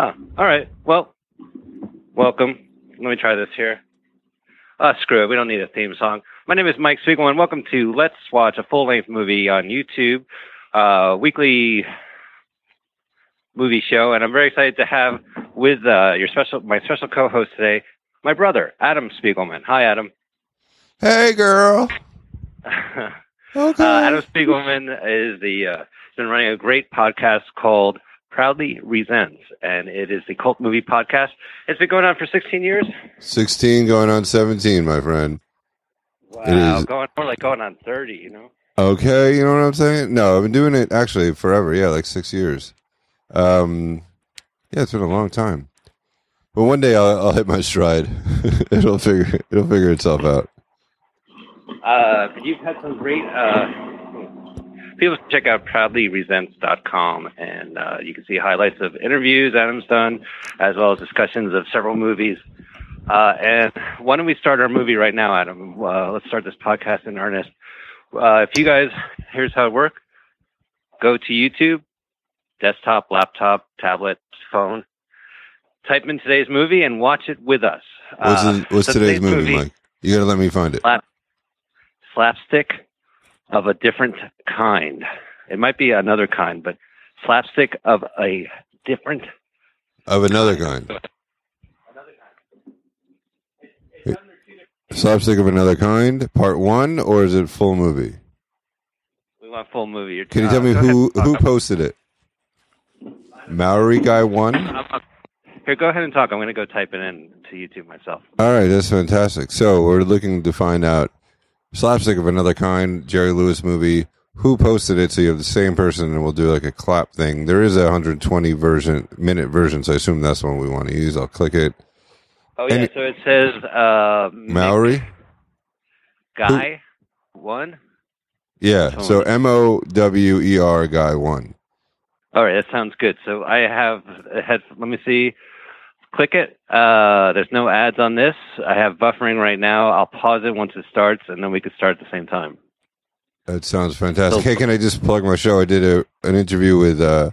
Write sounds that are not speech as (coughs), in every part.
Huh. All right. Well, welcome. Let me try this here. Uh, screw it. We don't need a theme song. My name is Mike Spiegelman. Welcome to Let's Watch a Full Length Movie on YouTube, uh, weekly movie show. And I'm very excited to have with uh, your special, my special co-host today, my brother Adam Spiegelman. Hi, Adam. Hey, girl. (laughs) Okay. Uh, Adam Spiegelman is the uh, been running a great podcast called Proudly Resents, and it is the cult movie podcast. It's been going on for 16 years. 16 going on 17, my friend. Wow, going more like going on 30, you know? Okay, you know what I'm saying? No, I've been doing it actually forever. Yeah, like six years. Um, yeah, it's been a long time. But one day I'll, I'll hit my stride. (laughs) it'll figure it'll figure itself out. Uh, you've had some great uh, people check out proudlyresents.com and uh, you can see highlights of interviews Adam's done, as well as discussions of several movies. Uh, and why don't we start our movie right now, Adam? Uh, let's start this podcast in earnest. Uh, if you guys, here's how it works. Go to YouTube, desktop, laptop, tablet, phone. Type in today's movie and watch it with us. What's, the, what's so today's, today's, movie, movie, Mike? You got to let me find it. Slap, slapstick of a different kind. It might be another kind, but slapstick of a different of another kind. kind. Slapstick of another kind, part one, or is it full movie? We want full movie. You're, Can you uh, tell me who who posted it? Maori guy one. Here, go ahead and talk. I'm going to go type it in to YouTube myself. All right, that's fantastic. So we're looking to find out slapstick of another kind, Jerry Lewis movie. Who posted it? So you have the same person, and we'll do like a clap thing. There is a 120 version minute version, so I assume that's the one we want to use. I'll click it. Oh yeah, and so it says uh, Maori guy Who? one. Yeah, so M O W E R guy one. All right, that sounds good. So I have had. Let me see click it. Uh, there's no ads on this. I have buffering right now. I'll pause it once it starts, and then we can start at the same time. That sounds fantastic. So, hey, can I just plug my show? I did a, an interview with uh,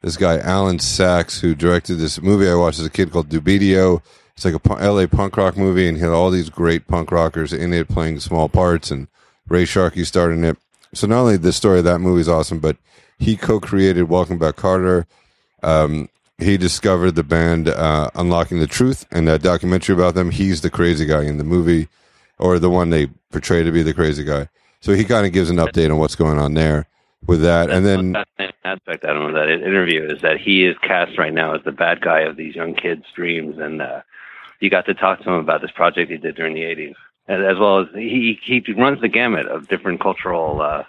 this guy, Alan Sacks, who directed this movie I watched as a kid called Du-Beat-E-O. It's like a LA punk rock movie, and he had all these great punk rockers in it playing small parts, and Ray Sharkey starred in it. So not only the story of that movie is awesome, but he co-created Welcome Back Kotter. Um, he discovered the band uh, Unlocking the Truth and that documentary about them. He's the crazy guy in the movie, or the one they portray to be the crazy guy. So he kind of gives an update on what's going on there with that. That's and then aspect I don't know that interview is that he is cast right now as the bad guy of these young kids' dreams, and uh, you got to talk to him about this project he did during the '80s, as, as well as he he runs the gamut of different cultural uh,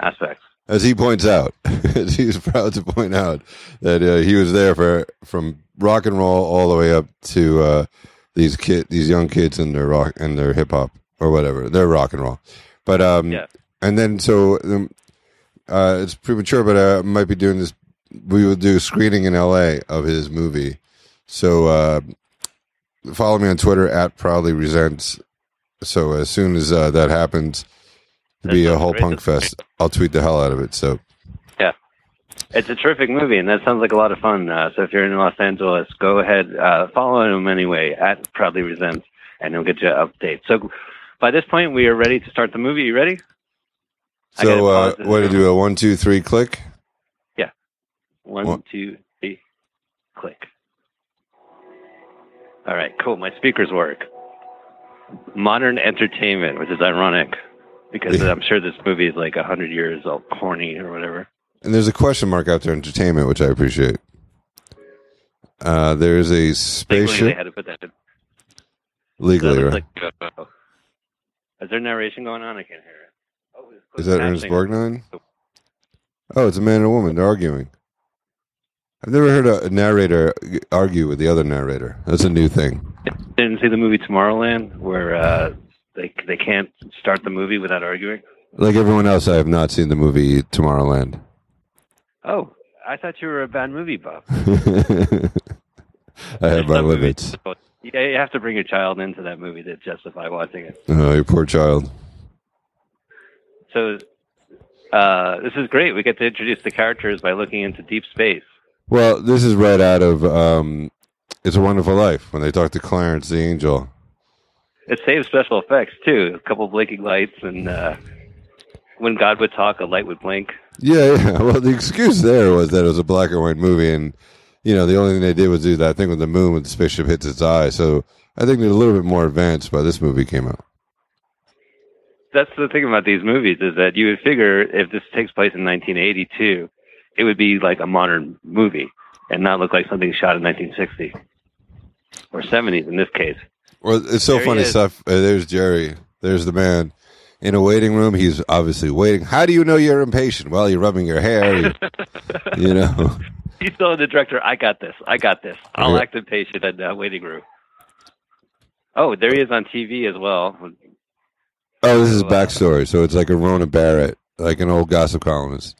aspects as he points out, (laughs) he's proud to point out that uh, he was there for from rock and roll all the way up to uh, these kid, these young kids and their rock and their hip hop or whatever, their rock and roll. But um, yeah. and then so um, uh, it's premature, but I might be doing this. We will do a screening in L.A. of his movie. So uh, follow me on Twitter at proudly resents. So as soon as uh, that happens to be a whole punk fest. I'll tweet the hell out of it. So yeah, it's a terrific movie, and that sounds like a lot of fun. Uh, so if you're in Los Angeles, go ahead, uh, follow him anyway at Proudly Resents, and he'll get you an update. So by this point, we are ready to start the movie. You ready? So uh, what to do? A one, two, three, click. Yeah, one, one, two, three, click. All right, cool. My speakers work. Modern entertainment, which is ironic because I'm sure this movie is like a hundred years old, corny or whatever. And there's a question mark after entertainment, which I appreciate. Uh, there's a spaceship. Legally, they had to put that in. Legally, right? Like, uh, is there narration going on? I can't hear it. Oh, is that Ernest Borgnine? Oh, it's a man and a woman. They're arguing. I've never heard a narrator argue with the other narrator. That's a new thing. Didn't see the movie Tomorrowland, where uh, they they can't start the movie without arguing. Like everyone else, I have not seen the movie Tomorrowland. Oh, I thought you were a bad movie buff. (laughs) I have my limits. Yeah, you have to bring your child into that movie to justify watching it. Oh, your poor child. So, uh, this is great. We get to introduce the characters by looking into deep space. Well, this is right out of um, "It's a Wonderful Life" when they talk to Clarence the angel. It saves special effects too. A couple blinking lights, and uh, when God would talk, a light would blink. Yeah, yeah. (laughs) Well, the excuse there was that it was a black and white movie, and you know the only thing they did was do that thing with the moon when the spaceship hits its eye. So I think they're a little bit more advanced by this movie came out. That's the thing about these movies is that you would figure if this takes place in 1982, it would be like a modern movie and not look like something shot in 1960 or 70s in this case. Well, it's so There funny stuff. Uh, there's Jerry. There's the man in a waiting room. He's obviously waiting. How do you know you're impatient? Well, you're rubbing your hair. You, (laughs) you know. He's telling the director, "I got this. I got this. I'll Yeah. act impatient in the waiting room." Oh, there he is on TV as well. Oh, this is backstory. So it's like a Rona Barrett, like an old gossip columnist.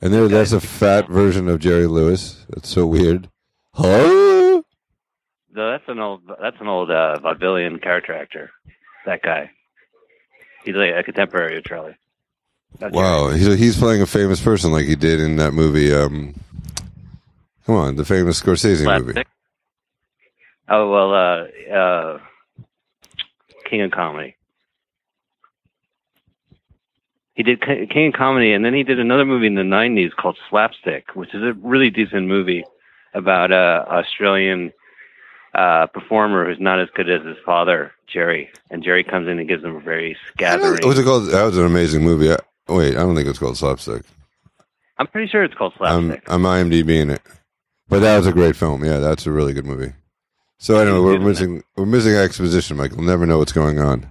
And there, that's a fat version of Jerry Lewis. That's so weird. Huh? (laughs) No, that's an old. That's an old uh, vaudevillian character actor. That guy. He's like a contemporary of Charlie. That's Wow, he's he's playing a famous person like he did in that movie. Um, come on, the famous Scorsese movie. Oh well, uh, uh, King of Comedy. He did King of Comedy, and then he did another movie in the '90s called Slapstick, which is a really decent movie about a Australian uh, performer who's not as good as his father, Jerry. And Jerry comes in and gives him a very scattering. What's it called? That was an amazing movie. I, wait, I don't think it's called Slapstick. I'm pretty sure it's called I'm Slapstick. I'm IMDbing it, but that was a great film. Yeah, that's a really good movie. So anyway, we're missing we're missing exposition, Mike. We'll never know what's going on.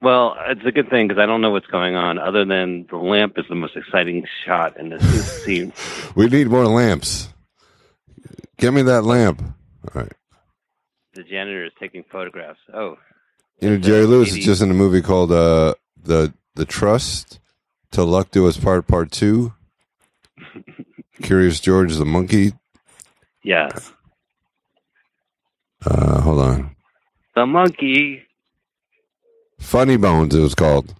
Well, it's a good thing because I don't know what's going on, other than the lamp is the most exciting shot in this (laughs) scene. We need more lamps. Give me that lamp. All right. The janitor is taking photographs. Oh, You know, Jerry Lewis is just in a movie called uh, the the Trust. To Luck Do Us Part Part Two. (laughs) Curious George the monkey. yeah. Uh, hold on. The monkey. Funny Bones. It was called.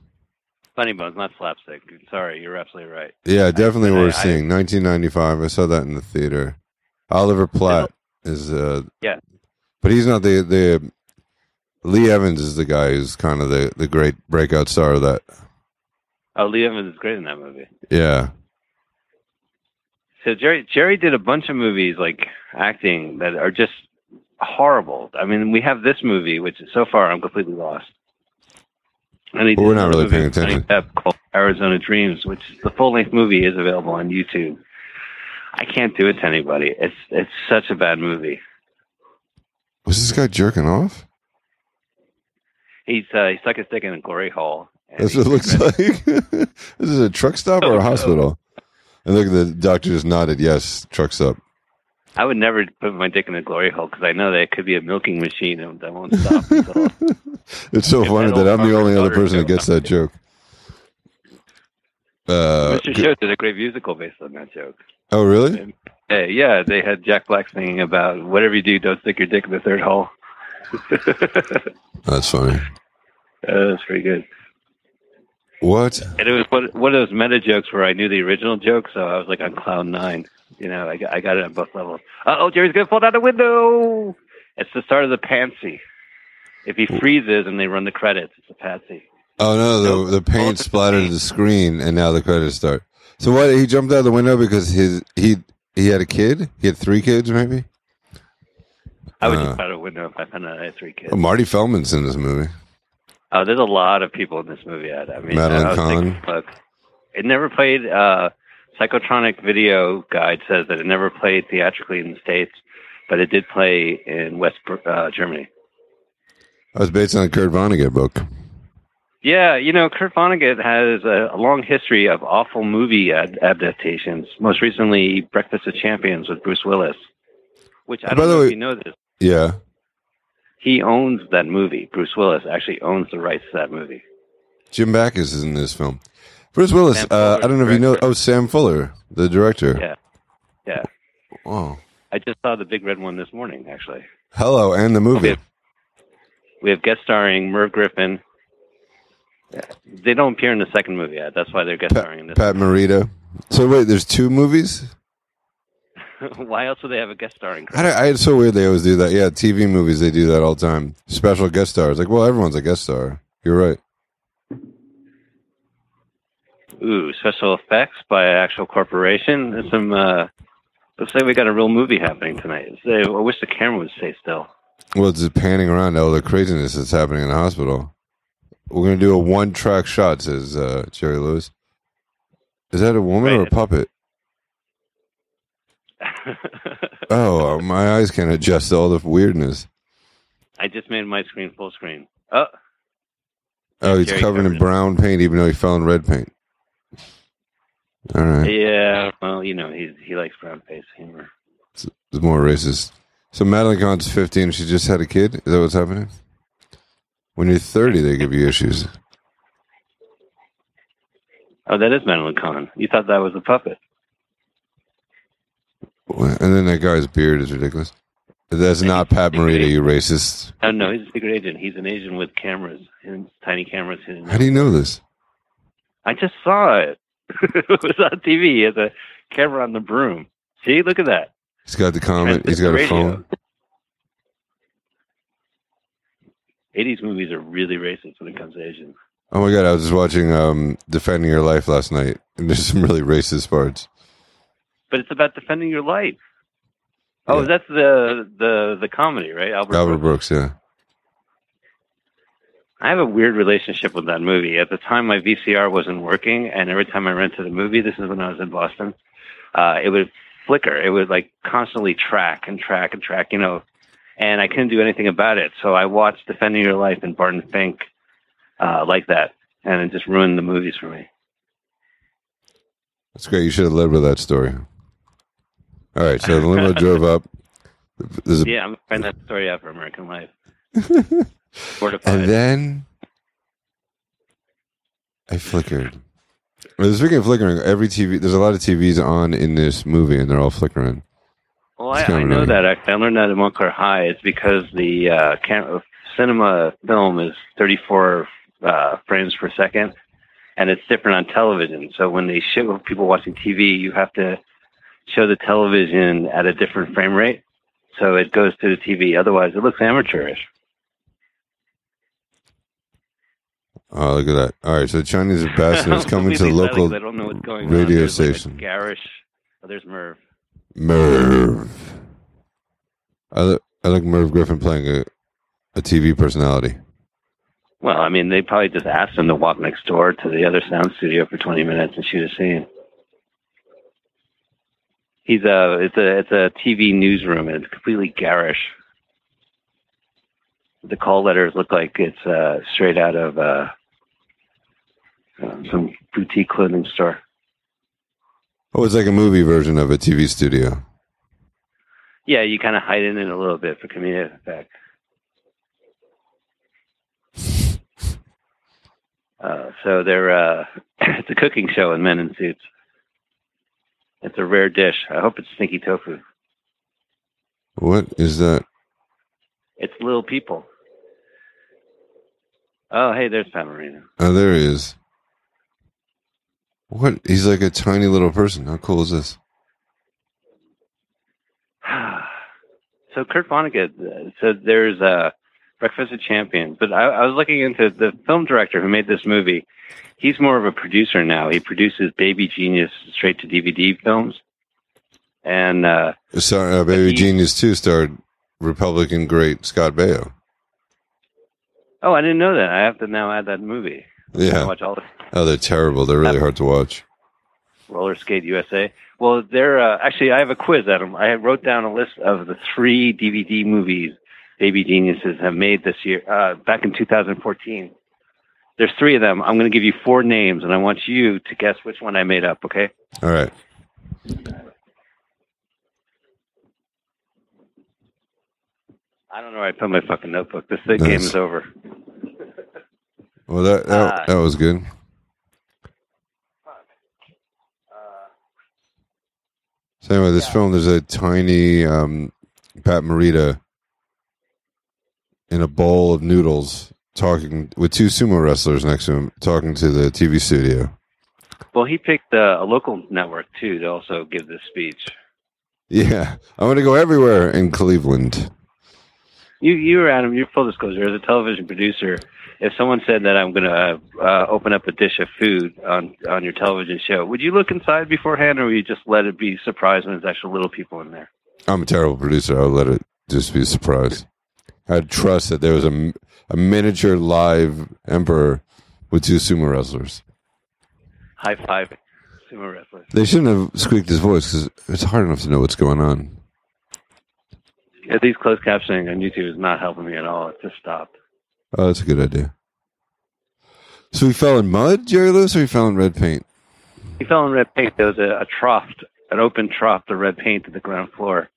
Funny Bones, not slapstick. Sorry, you're absolutely right. Yeah, definitely I- worth I- seeing. 1995. I saw that in the theater. Oliver Platt is. Uh, Yeah. but he's not the the. Lee Evans is the guy who's kind of the the great breakout star of that. Oh, Lee Evans is great in that movie. Yeah. So Jerry Jerry did a bunch of movies like acting that are just horrible. I mean, we have this movie, which so far I'm completely lost. And we're not really paying movie with Johnny attention. Called Arizona Dreams, which the full length movie is available on YouTube. I can't do it to anybody. It's it's such a bad movie. Was this guy jerking off? He's uh, he stuck his dick in a glory hole. That's what it looks like. (laughs) this is a truck stop or a hospital? And look, the doctor just nodded. Yes, truck stop. I would never put my dick in a glory hole because I know that it could be a milking machine and that won't stop until (laughs) It's so funny that that I'm the only other person that gets that joke. Uh, Mr. Show did a great musical based on that joke. Oh, really? Hey, yeah, they had Jack Black singing about whatever you do, don't stick your dick in the third hole. (laughs) That's funny. Uh, That's pretty good. What? And it was one, one of those meta jokes where I knew the original joke, so I was like on cloud nine. You know, I, got- I got it on both levels. Uh oh, Jerry's gonna fall down the window. It's the start of the pansy. If he freezes and they run the credits, it's a patsy. Oh no, the the paint splattered (laughs) the screen, and now the credits start. So what? He jumped out the window because his he he had a kid. He had three kids, maybe. I would Uh. jump out a window if I found out I had three kids. Marty Feldman's in this movie. Oh, there's a lot of people in this movie. Ed. I mean, Madeline I Kahn. look, it never played. Uh, Psychotronic Video Guide says that it never played theatrically in the states, but it did play in West uh, Germany. That was based on a Kurt Vonnegut book. Yeah, you know, Kurt Vonnegut has a, long history of awful movie ad- adaptations. Most recently, Breakfast of Champions with Bruce Willis, which I don't the know way- if you know this. Yeah. He owns that movie. Bruce Willis actually owns the rights to that movie. Jim Backus is in this film. Bruce Willis. Uh, I don't know if you know. Oh, Sam Fuller, the director. Yeah, yeah. Oh, I just saw the big red one this morning, actually. hello, and the movie. We have guest starring Merv Griffin. They don't appear in the second movie yet. That's why they're guest starring in this. Pat Morita. So wait, there's two movies. (laughs) Why else would they have a guest starring? I, don't- I, it's so weird they always do that. Yeah, TV movies they do that all the time. Special guest stars. Like, well, everyone's a guest star. You're right. Ooh, special effects by an actual corporation. There's some. Uh, looks like we got a real movie happening tonight. Say, I wish the camera would stay still. Well, it's just panning around all the craziness that's happening in the hospital. We're gonna do a one track shot, says uh, Jerry Lewis. Is that a woman or a puppet? (laughs) Oh, uh, my eyes can't adjust to all the weirdness. I just made my screen full screen. Oh, Oh, he's Jerry covered in brown paint, even though he fell in red paint. All right, yeah. Well, you know, he he likes brown face humor. it's more racist. So Madeline Kahn's 15. She just had a kid. Is that what's happening? When you're 30, they give you issues. Oh, that is Madeline Kahn. You thought that was a puppet? And then that guy's beard is ridiculous. That's not Pat Morita, you racist. Oh no, he's a secret agent. He's an agent with cameras, and tiny cameras. hidden. How do you know this? I just saw it. (laughs) it was on TV. He has a camera on the broom. See, look at that. He's got the comment. He's got a Radio. phone. 80s movies are really racist when it comes to Asians. Oh my god, I was just watching um, Defending Your Life last night, and there's some really racist parts. But it's about defending your life. Oh, Yeah. that's the the the comedy, right? Albert. Albert Brooks. Brooks, yeah. I have a weird relationship with that movie. At the time, my VCR wasn't working, and every time I rented a movie, this is when I was in Boston, uh, it would flicker. It would like constantly track and track and track, you know, and I couldn't do anything about it. So I watched Defending Your Life and Barton Fink uh, like that, and it just ruined the movies for me. That's great. You should have led with that story. All right, so the limo (laughs) drove up. There's a, Yeah, I'm find that story out for American Life. (laughs) And then I flickered. Well, Speaking of flickering, every TV, there's a lot of TVs on in this movie, and they're all flickering. Well, I, I know that. Actually. I learned that at Montclair High. It's because the uh, cam- cinema film is 34 uh, frames per second, and it's different on television. So when they show people watching TV, you have to show the television at a different frame rate, so it goes to the TV. Otherwise, it looks amateurish. Oh, look at that! All right, so the Chinese (laughs) ambassador is coming to the Completely silent 'cause local I don't know what's going radio on. There's like station. garish. Oh, there's Merv. Merv. I I like Merv Griffin playing a, a TV personality. Well, I mean, they probably just asked him to walk next door to the other sound studio for 20 minutes and shoot a scene. He's a it's a it's a TV newsroom and it's completely garish. The call letters look like it's uh, straight out of uh, uh, some boutique clothing store. Oh, it's like a movie version of a TV studio. Yeah, you kind of hide in it a little bit for comedic effect. (laughs) Uh, so they're uh, (clears throat) it's a cooking show with men in suits. It's a rare dish. I hope it's stinky tofu. What is that? It's little people. Oh, hey, there's Pat Moreno. Oh, there he is. What? He's like a tiny little person. How cool is this? (sighs) so Kurt Vonnegut. uh, So there's uh, Breakfast of Champions, but I, I was looking into the film director who made this movie. He's more of a producer now. He produces Baby Genius straight to DVD films, and uh, Sorry, uh, Baby he- Genius 2 starred Republican great Scott Baio. oh, I didn't know that. I have to now add that movie. I Yeah. watch all the Oh, they're terrible. They're really hard to watch. Roller Skate USA. Well, they're uh, actually. I have a quiz, Adam. I wrote down a list of the three DVD movies Baby Geniuses have made this year, uh, back in 2014. There's three of them. I'm going to give you four names, and I want you to guess which one I made up. Okay? All right. I don't know where I put my fucking notebook. This Nice. game is over. Well, that that, Ah. that was good. Uh, So anyway, this Yeah. film, there's a tiny um, Pat Morita in a bowl of noodles, talking with two sumo wrestlers next to him, talking to the TV studio. well, he picked uh, a local network too to also give this speech. Yeah, I want to go everywhere in Cleveland. You, you, Adam. You're full disclosure. As a television producer, if someone said that I'm going to uh, open up a dish of food on on your television show, would you look inside beforehand, or would you just let it be surprised when there's actual little people in there? I'm a terrible producer. I'll let it just be a surprise. I'd trust that there was a, a miniature live emperor with two sumo wrestlers. High five, sumo wrestlers. They shouldn't have squeaked his voice because it's hard enough to know what's going on. Yeah, these closed captioning on YouTube is not helping me at all. It just stopped. Oh, that's a good idea. So he fell in mud, Jerry Lewis, or he fell in red paint? He fell in red paint. There was a, a trough, an open trough of red paint to the ground floor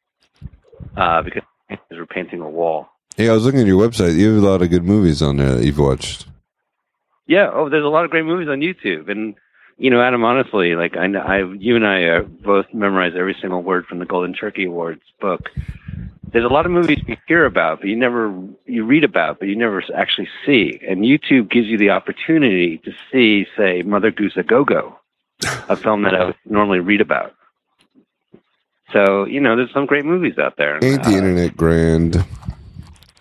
uh, because they were painting a wall. Hey, I was looking at your website. You have a lot of good movies on there that you've watched. Yeah. Oh, there's a lot of great movies on YouTube, and you know, Adam. Honestly, like I, I you and I uh, both memorize every single word from the Golden Turkey Awards book. There's a lot of movies you hear about, but you never you read about, but you never actually see. And YouTube gives you the opportunity to see, say, Mother Goose a Go Go, a film that I would normally read about. So you know, there's some great movies out there. Ain't the uh, internet grand?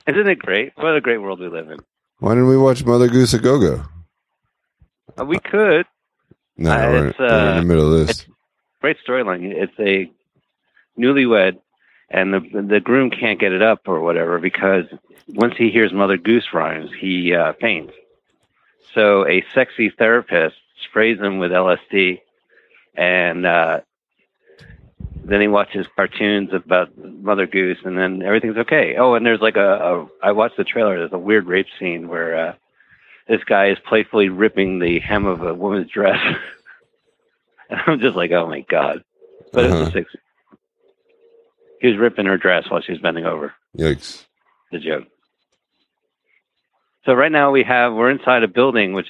Isn't it great? What a great world we live in. Why didn't we watch Mother Goose a Go Go? Uh, we could. No, uh, we're, we're, in the uh, middle of this. Great storyline. It's a newlywed, and the the groom can't get it up or whatever because once he hears Mother Goose rhymes, he uh, faints. So a sexy therapist sprays him with LSD, and uh, then he watches cartoons about Mother Goose, and then everything's okay. Oh, and there's like a, a I watched the trailer. There's a weird rape scene where uh, this guy is playfully ripping the hem of a woman's dress, (laughs) and I'm just like, oh my god! But uh-huh. it was a six. He was ripping her dress while she was bending over. Yikes! The joke. So right now we have we're inside a building which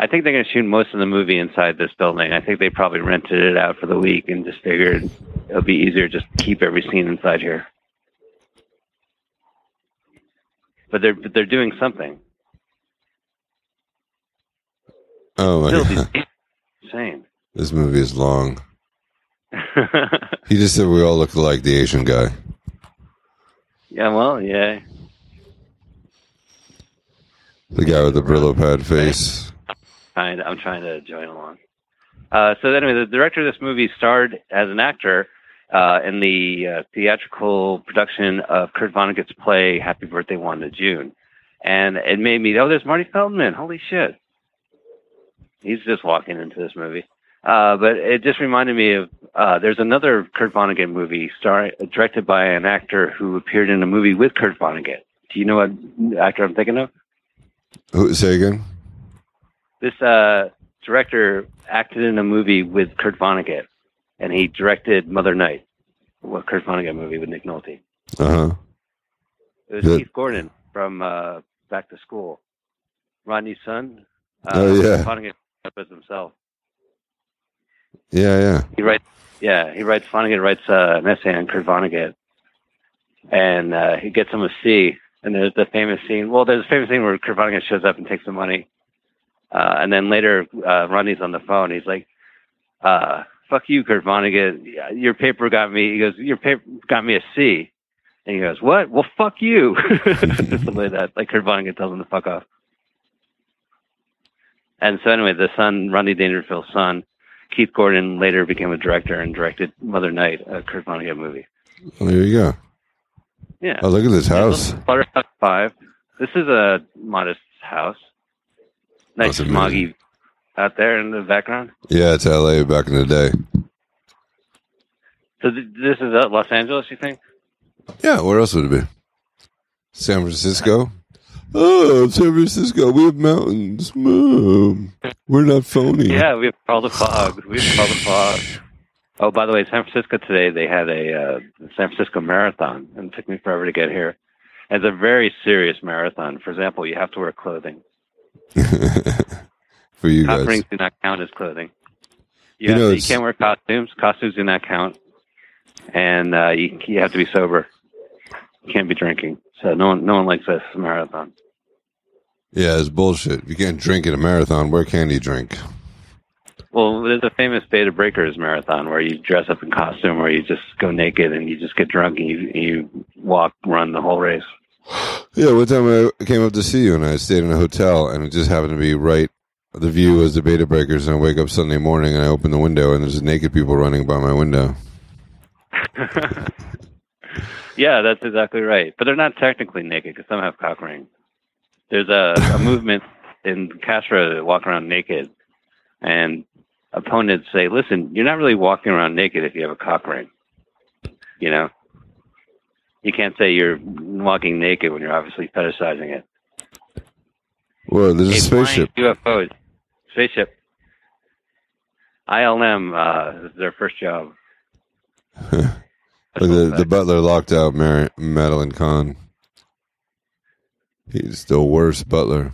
I think they're going to shoot most of the movie inside this building. I think they probably rented it out for the week and just figured it'll be easier just to keep every scene inside here. But they're but they're doing something. Oh my god! Insane. This movie is long. (laughs) he just said we all look like the Asian guy. Yeah, well, yeah. The guy with the Brillo pad face trying I'm trying to join along. Uh, so anyway, the director of this movie starred as an actor uh, in the uh, theatrical production of Kurt Vonnegut's play Happy Birthday Wanda June, and it made me oh, there's Marty Feldman. Holy shit, he's just walking into this movie. Uh, but it just reminded me of uh, there's another Kurt Vonnegut movie star directed by an actor who appeared in a movie with Kurt Vonnegut. Do you know what actor I'm thinking of? Who, say again this uh, director acted in a movie with Kurt Vonnegut, and he directed Mother Night, a Kurt Vonnegut movie with Nick Nolte. Uh huh. It was. Keith Gordon from uh, Back to School. Rodney's son. Uh, oh yeah. Vonnegut as himself. Yeah, yeah. He writes. Yeah, he writes. Vonnegut writes uh, an essay on Kurt Vonnegut, and uh, he gets him a C. And there's the famous scene. Well, there's a famous scene where Kurt Vonnegut shows up and takes the money, uh, and then later, uh, Ronnie's on the phone. He's like, uh, fuck you, Kurt Vonnegut. Your paper got me, he goes, your paper got me a C. And he goes, what? Well, fuck you. (laughs) Something like that. Like Kurt Vonnegut tells him to fuck off. And so anyway, the son, Rodney Dangerfield's son, Keith Gordon later became a director and directed Mother Night, a Kurt Vonnegut movie. Well, there you go. Yeah. Oh, look at this house. Butterhouse Five. This is a modest house nice smoggy out there in the background. Yeah, it's L.A. back in the day. So th- this is uh, Los Angeles, you think? Yeah, where else would it be? San Francisco. Oh, San Francisco, we have mountains. We're not phony. yeah, we have all the fog. We have all the fog. Oh, by the way, San Francisco today they had a uh, San Francisco marathon, and it took me forever to get here. it's a very serious marathon. For example, you have to wear clothing. (laughs) For you Top guys. rings do not count as clothing. You, you, know, to, you can't wear costumes. Costumes do not count. And uh, you, you have to be sober. Can't be drinking. So no one, no one likes this marathon. Yeah, it's bullshit. You can't drink at a marathon. Where can you drink? Well, there's a famous Bay to Breakers marathon where you dress up in costume, or you just go naked and you just get drunk and you you walk, run the whole race. (sighs) Yeah, one time I came up to see you and I stayed in a hotel and it just happened to be right. The view was the Bay to Breakers and I wake up Sunday morning and I open the window and there's naked people running by my window. (laughs) yeah, that's exactly right. But they're not technically naked because some have cock rings. There's a, a (laughs) movement in Castro that walk around naked, and opponents say, "Listen, you're not really walking around naked if you have a cock ring." You know, you can't say you're walking naked when you're obviously fetishizing it. Well, there's a, a spaceship. UFOs, spaceship. ILM uh, is their first job. (laughs) the, the butler locked out Mar- Madeline Kahn. He's the worst butler.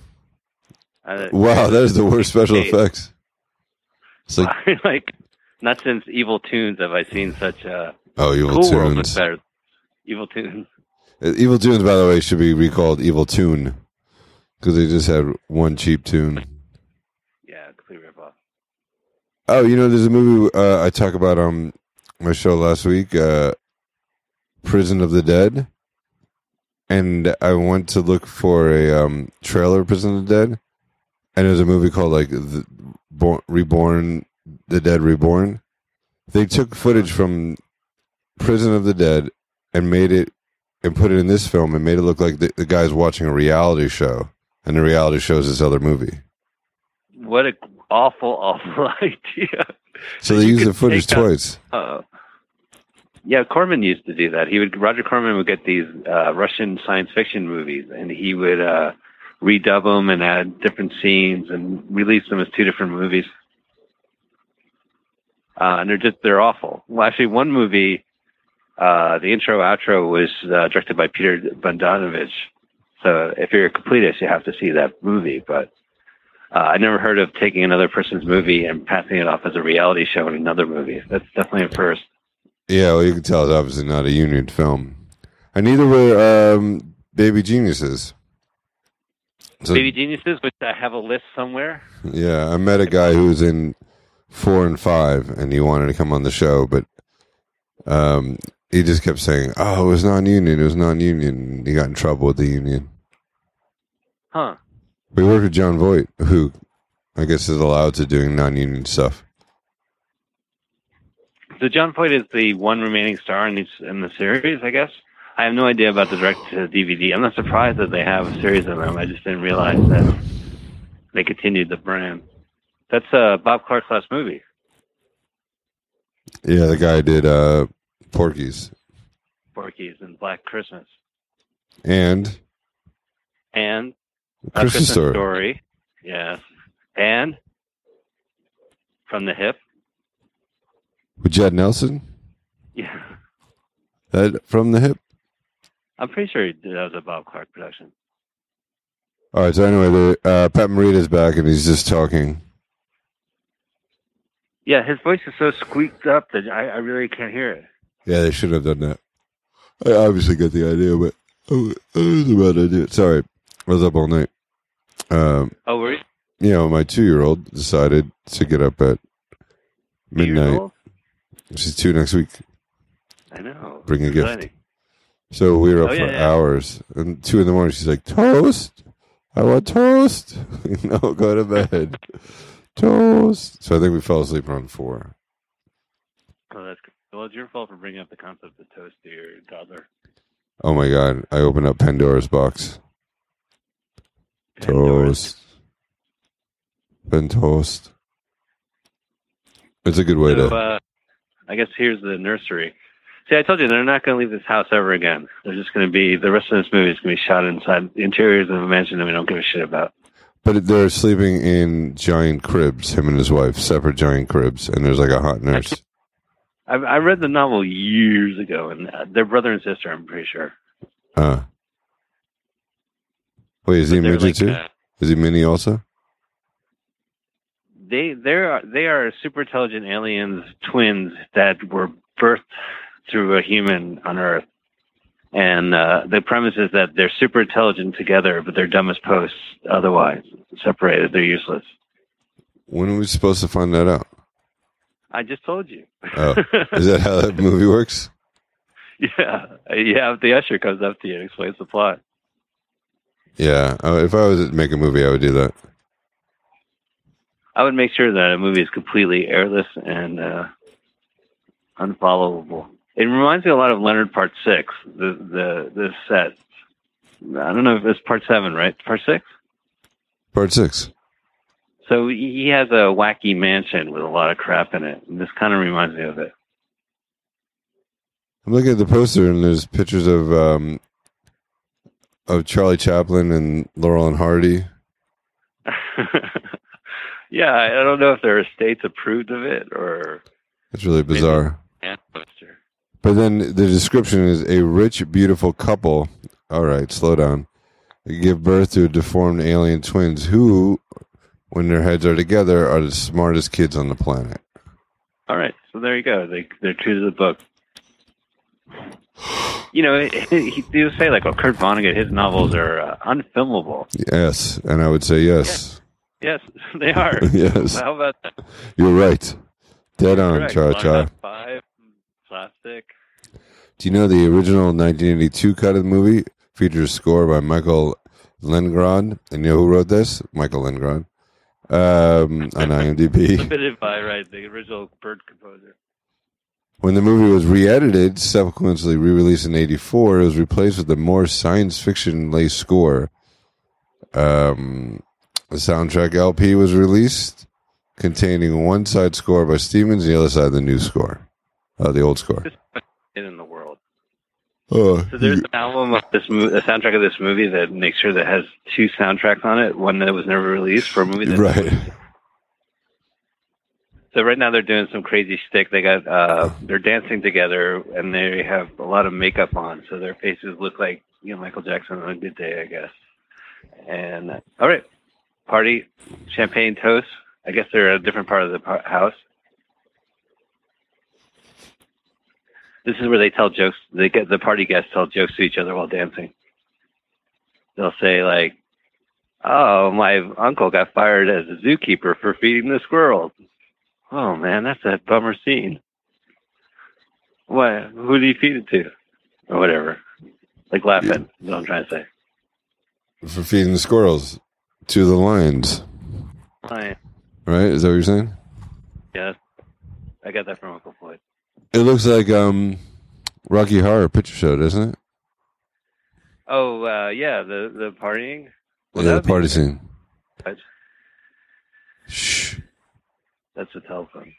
Uh, wow, that is the worst special effects. It's like, (laughs) like, not since Evil Toons have I seen such a oh Evil cool better. Evil Toons. Uh, Evil Toons, by the way, should be recalled Evil Tune because they just had one cheap tune. Yeah, complete ripoff. Oh, you know, there's a movie uh, I talk about on my show last week, uh, Prison of the Dead, and I went to look for a um, trailer, Prison of the Dead, and it was a movie called like the, Born, Reborn, The Dead Reborn. They took footage from Prison of the Dead and made it and put it in this film and made it look like the, the guy's watching a reality show, and the reality show is this other movie. What a awful, awful (laughs) idea. So they use the footage twice. Uh, yeah, Corman used to do that. He would Roger Corman would get these uh, Russian science fiction movies, and he would uh, redub them and add different scenes and release them as two different movies. Uh, and they're just they're awful. Well, actually, one movie, uh, the intro outro was uh, directed by Peter Bogdanovich. So if you're a completist, you have to see that movie. But uh, I never heard of taking another person's movie and passing it off as a reality show in another movie. That's definitely a first. Yeah, well, you can tell it's obviously not a union film. And neither were um, Baby Geniuses. So, Baby Geniuses, which I have a list somewhere. Yeah, I met a guy who was in four and five, and he wanted to come on the show, but um, he just kept saying, "Oh, it was non-union. It was non-union." He got in trouble with the union. Huh. We worked with Jon Voight, who I guess is allowed to doing non-union stuff. So Jon Voight is the one remaining star in, these, in the series, I guess. I have no idea about the direct to DVD. I'm not surprised that they have a series of them. I just didn't realize that they continued the brand. That's uh, Bob Clark's last movie. Yeah, the guy did uh, Porky's. Porky's and Black Christmas. And and Christmas, Christmas story. story. Yes. And from the hip. With Judd Nelson? Yeah. That from the hip? I'm pretty sure that was a Bob Clark production. All right. So anyway, the, uh, Pat Morita's back and he's just talking. Yeah, his voice is so squeaked up that I, I really can't hear it. Yeah, they should have done that. I obviously got the idea, but oh, I was to do it. Sorry, I was up all night. Um, oh, were you? You know, my two-year-old decided to get up at midnight. She's two next week. I know. Bring a gift. So we were up oh, for yeah, hours. And two in the morning, she's like, "Toast! I want toast." (laughs) no, go to bed. (laughs) toast. So I think we fell asleep around four. Oh, that's good. Well, it's your fault for bringing up the concept of toast to your toddler. Oh my god! I opened up Pandora's box. Pandora's. Toast. Ben toast. It's a good way So, to. uh, I guess here's the nursery. See, I told you they're not going to leave this house ever again. They're just going to be the rest of this movie is going to be shot inside the interiors of a mansion that we don't give a shit about. But they're sleeping in giant cribs. Him and his wife, separate giant cribs, and there's like a hot nurse. I, I read the novel years ago, and uh, they're brother and sister. I'm pretty sure. Uh. Wait, is he a But they're midget like, too? uh, Is he mini also? They they are they are super intelligent aliens twins that were birthed through a human on Earth, and uh, the premise is that they're super intelligent together, but they're dumb as posts. Otherwise, separated, they're useless. When are we supposed to find that out? I just told you. Oh, is that how that (laughs) movie works? yeah, yeah. The usher comes up to you and explains the plot. Yeah, uh, if I was to make a movie, I would do that. I would make sure that a movie is completely airless and uh, unfollowable. It reminds me a lot of Leonard Part Six. The the the set. I don't know if it's Part Seven, right? Part Six. Part six. So he has a wacky mansion with a lot of crap in it. And this kind of reminds me of it. I'm looking at the poster, and there's pictures of um, of Charlie Chaplin and Laurel and Hardy. (laughs) yeah, I don't know if their estates approved of it or. It's really bizarre. Poster. But then the description is a rich, beautiful couple. All right, slow down. They give birth to deformed alien twins who, when their heads are together, are the smartest kids on the planet. All right, so there you go. They they're true to the book. You know, he, he do say like, "Well, Kurt Vonnegut, his novels are uh, unfilmable." Yes, and I would say yes. Yes, (laughs) they are. (laughs) yes, How about that? you're right. Dead on, Correct. Char Line Char. Five, plastic. Do you know the original 1982 cut of the movie features a score by Michael Legrand? And you know who wrote this? Michael Legrand. Um, (laughs) on IMDb. Submitted by right the original Bird composer. When the movie was re-edited, subsequently re-released in '84, it was replaced with a more science fiction-laced score. Um, the soundtrack LP was released, containing one side score by Stevens, and the other side the new score, uh, the old score. in the world. Oh, So there's an album of this movie, a soundtrack of this movie that makes sure that has two soundtracks on it. One that was never released for a movie. That right. (laughs) So right now they're doing some crazy stick. They got uh (sighs) they're dancing together and they have a lot of makeup on, so their faces look like you know Michael Jackson on a good day, I guess. And uh, all right, party, champagne toast. I guess they're a different part of the house. This is where they tell jokes. They get the party guests tell jokes to each other while dancing. They'll say like, "Oh, my uncle got fired as a zookeeper for feeding the squirrels." Oh man, that's a bummer scene. What? Who did he feed it to? Or whatever. Like laughing. Is what I'm trying to say. For feeding the squirrels to the lions, Hi. right? Is that what you're saying? Yes. I got that from Uncle Floyd. It looks like um, Rocky Horror Picture Show, doesn't it? Oh, uh, yeah, the the partying. Well, yeah, the party scene. That's, Shh. that's the telephone.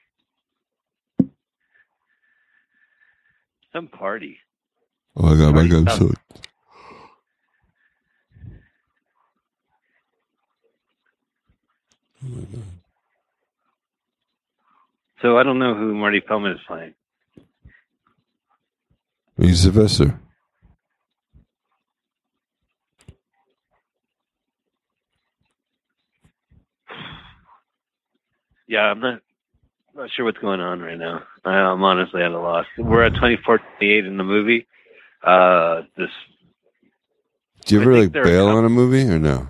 Some party. Oh my god, my god, so So I don't know who Marty Feldman is playing. he's Sylvester. Yeah, I'm not not sure what's going on right now. I'm honestly at a loss. We're at 24:28 in the movie. Uh, this Do you ever like bail on a movie or no?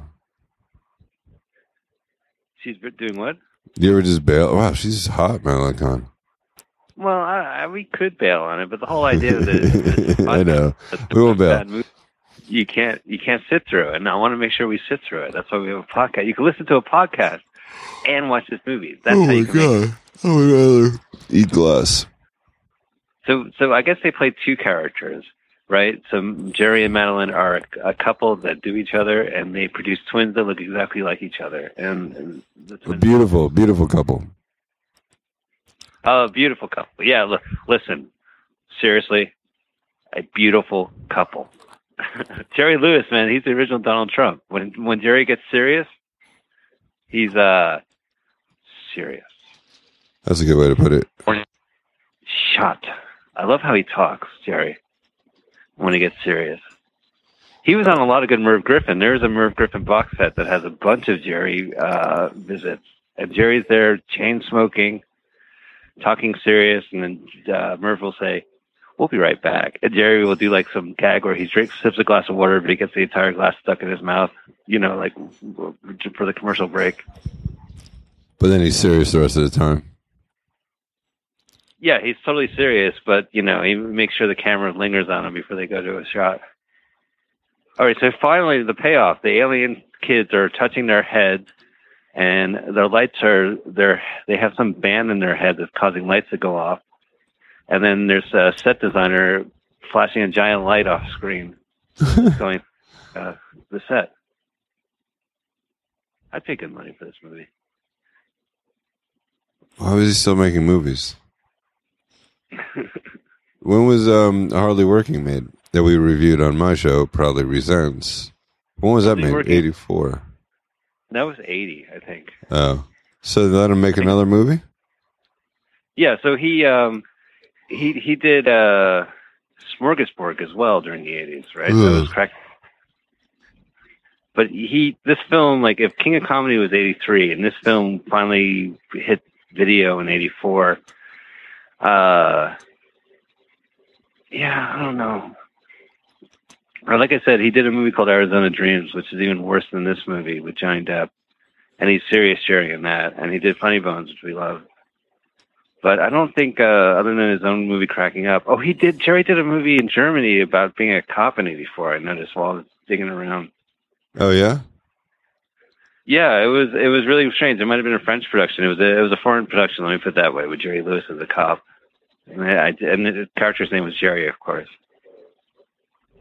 She's doing what? You ever just bail? Wow, she's hot, Madeline Kahn. Well, I, I, we could bail on it, but the whole idea of it, (laughs) I know. (laughs) We won't bail. You can't you can't sit through it, and I want to make sure we sit through it. That's why we have a podcast. You can listen to a podcast and watch this movie. That's oh how you make it. I would rather eat glass. So, so I guess they play two characters, right? So Jerry and Madeline are a, a couple that do each other, and they produce twins that look exactly like each other. And, and the A beautiful, beautiful couple. oh, beautiful couple. Yeah, look, listen, seriously, a beautiful couple. (laughs) Jerry Lewis, man, he's the original Donald Trump. When when Jerry gets serious, he's uh serious. That's a good way to put it. shut. I love how he talks, Jerry, when he gets serious. He was on a lot of good Merv Griffin. There's a Merv Griffin box set that has a bunch of Jerry uh, visits. And Jerry's there chain smoking, talking serious, and then uh, Merv will say, We'll be right back. And Jerry will do like some gag where he drinks, sips a glass of water, but he gets the entire glass stuck in his mouth, you know, like for the commercial break. But then he's serious the rest of the time. Yeah, he's totally serious, but you know, he makes sure the camera lingers on him before they go to a shot. All right, so finally the payoff. The alien kids are touching their heads and their lights are they're they have some band in their head that's causing lights to go off. And then there's a set designer flashing a giant light off screen (laughs) going uh, the set. I'd pay good money for this movie. Why was he still making movies? (laughs) when was um, Hardly Working made that we reviewed on my show? Probably Resents. When was that made? Eighty four. That was eighty, I think. Oh, so they let him make another movie? Yeah. So he um, he he did uh, Smorgasbord as well during the eighties, right? Ugh. That was correct. But he, this film, like if King of Comedy was eighty three, and this film finally hit video in eighty four. Uh, yeah, I don't know. Or like I said, he did a movie called Arizona Dreams, which is even worse than this movie with Johnny Depp, and he's serious Jerry in that. And he did Funny Bones, which we love. But I don't think, uh, other than his own movie cracking up. Oh, he did. Jerry did a movie in Germany about being a cop in '84. I noticed while I was digging around. Oh yeah. Yeah, it was it was really strange. It might have been a French production. It was a, it was a foreign production. Let me put it that way, with Jerry Lewis as a cop, and, I, and the character's name was Jerry, of course.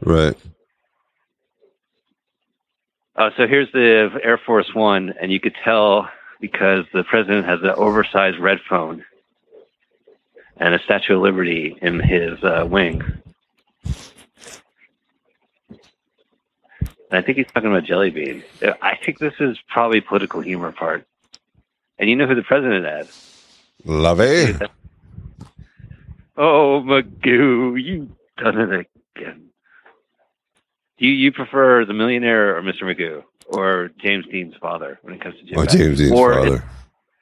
Right. Uh, so here's the Air Force One, and you could tell because the president has an oversized red phone and a Statue of Liberty in his uh, wing. And I think he's talking about Jelly Bean. I think this is probably political humor part. And you know who the president is? Lovey. Oh, Magoo, you done it again. Do you, you prefer the millionaire or Mr. Magoo or James Dean's father when it comes to Jim? Oh, James Dean's or father.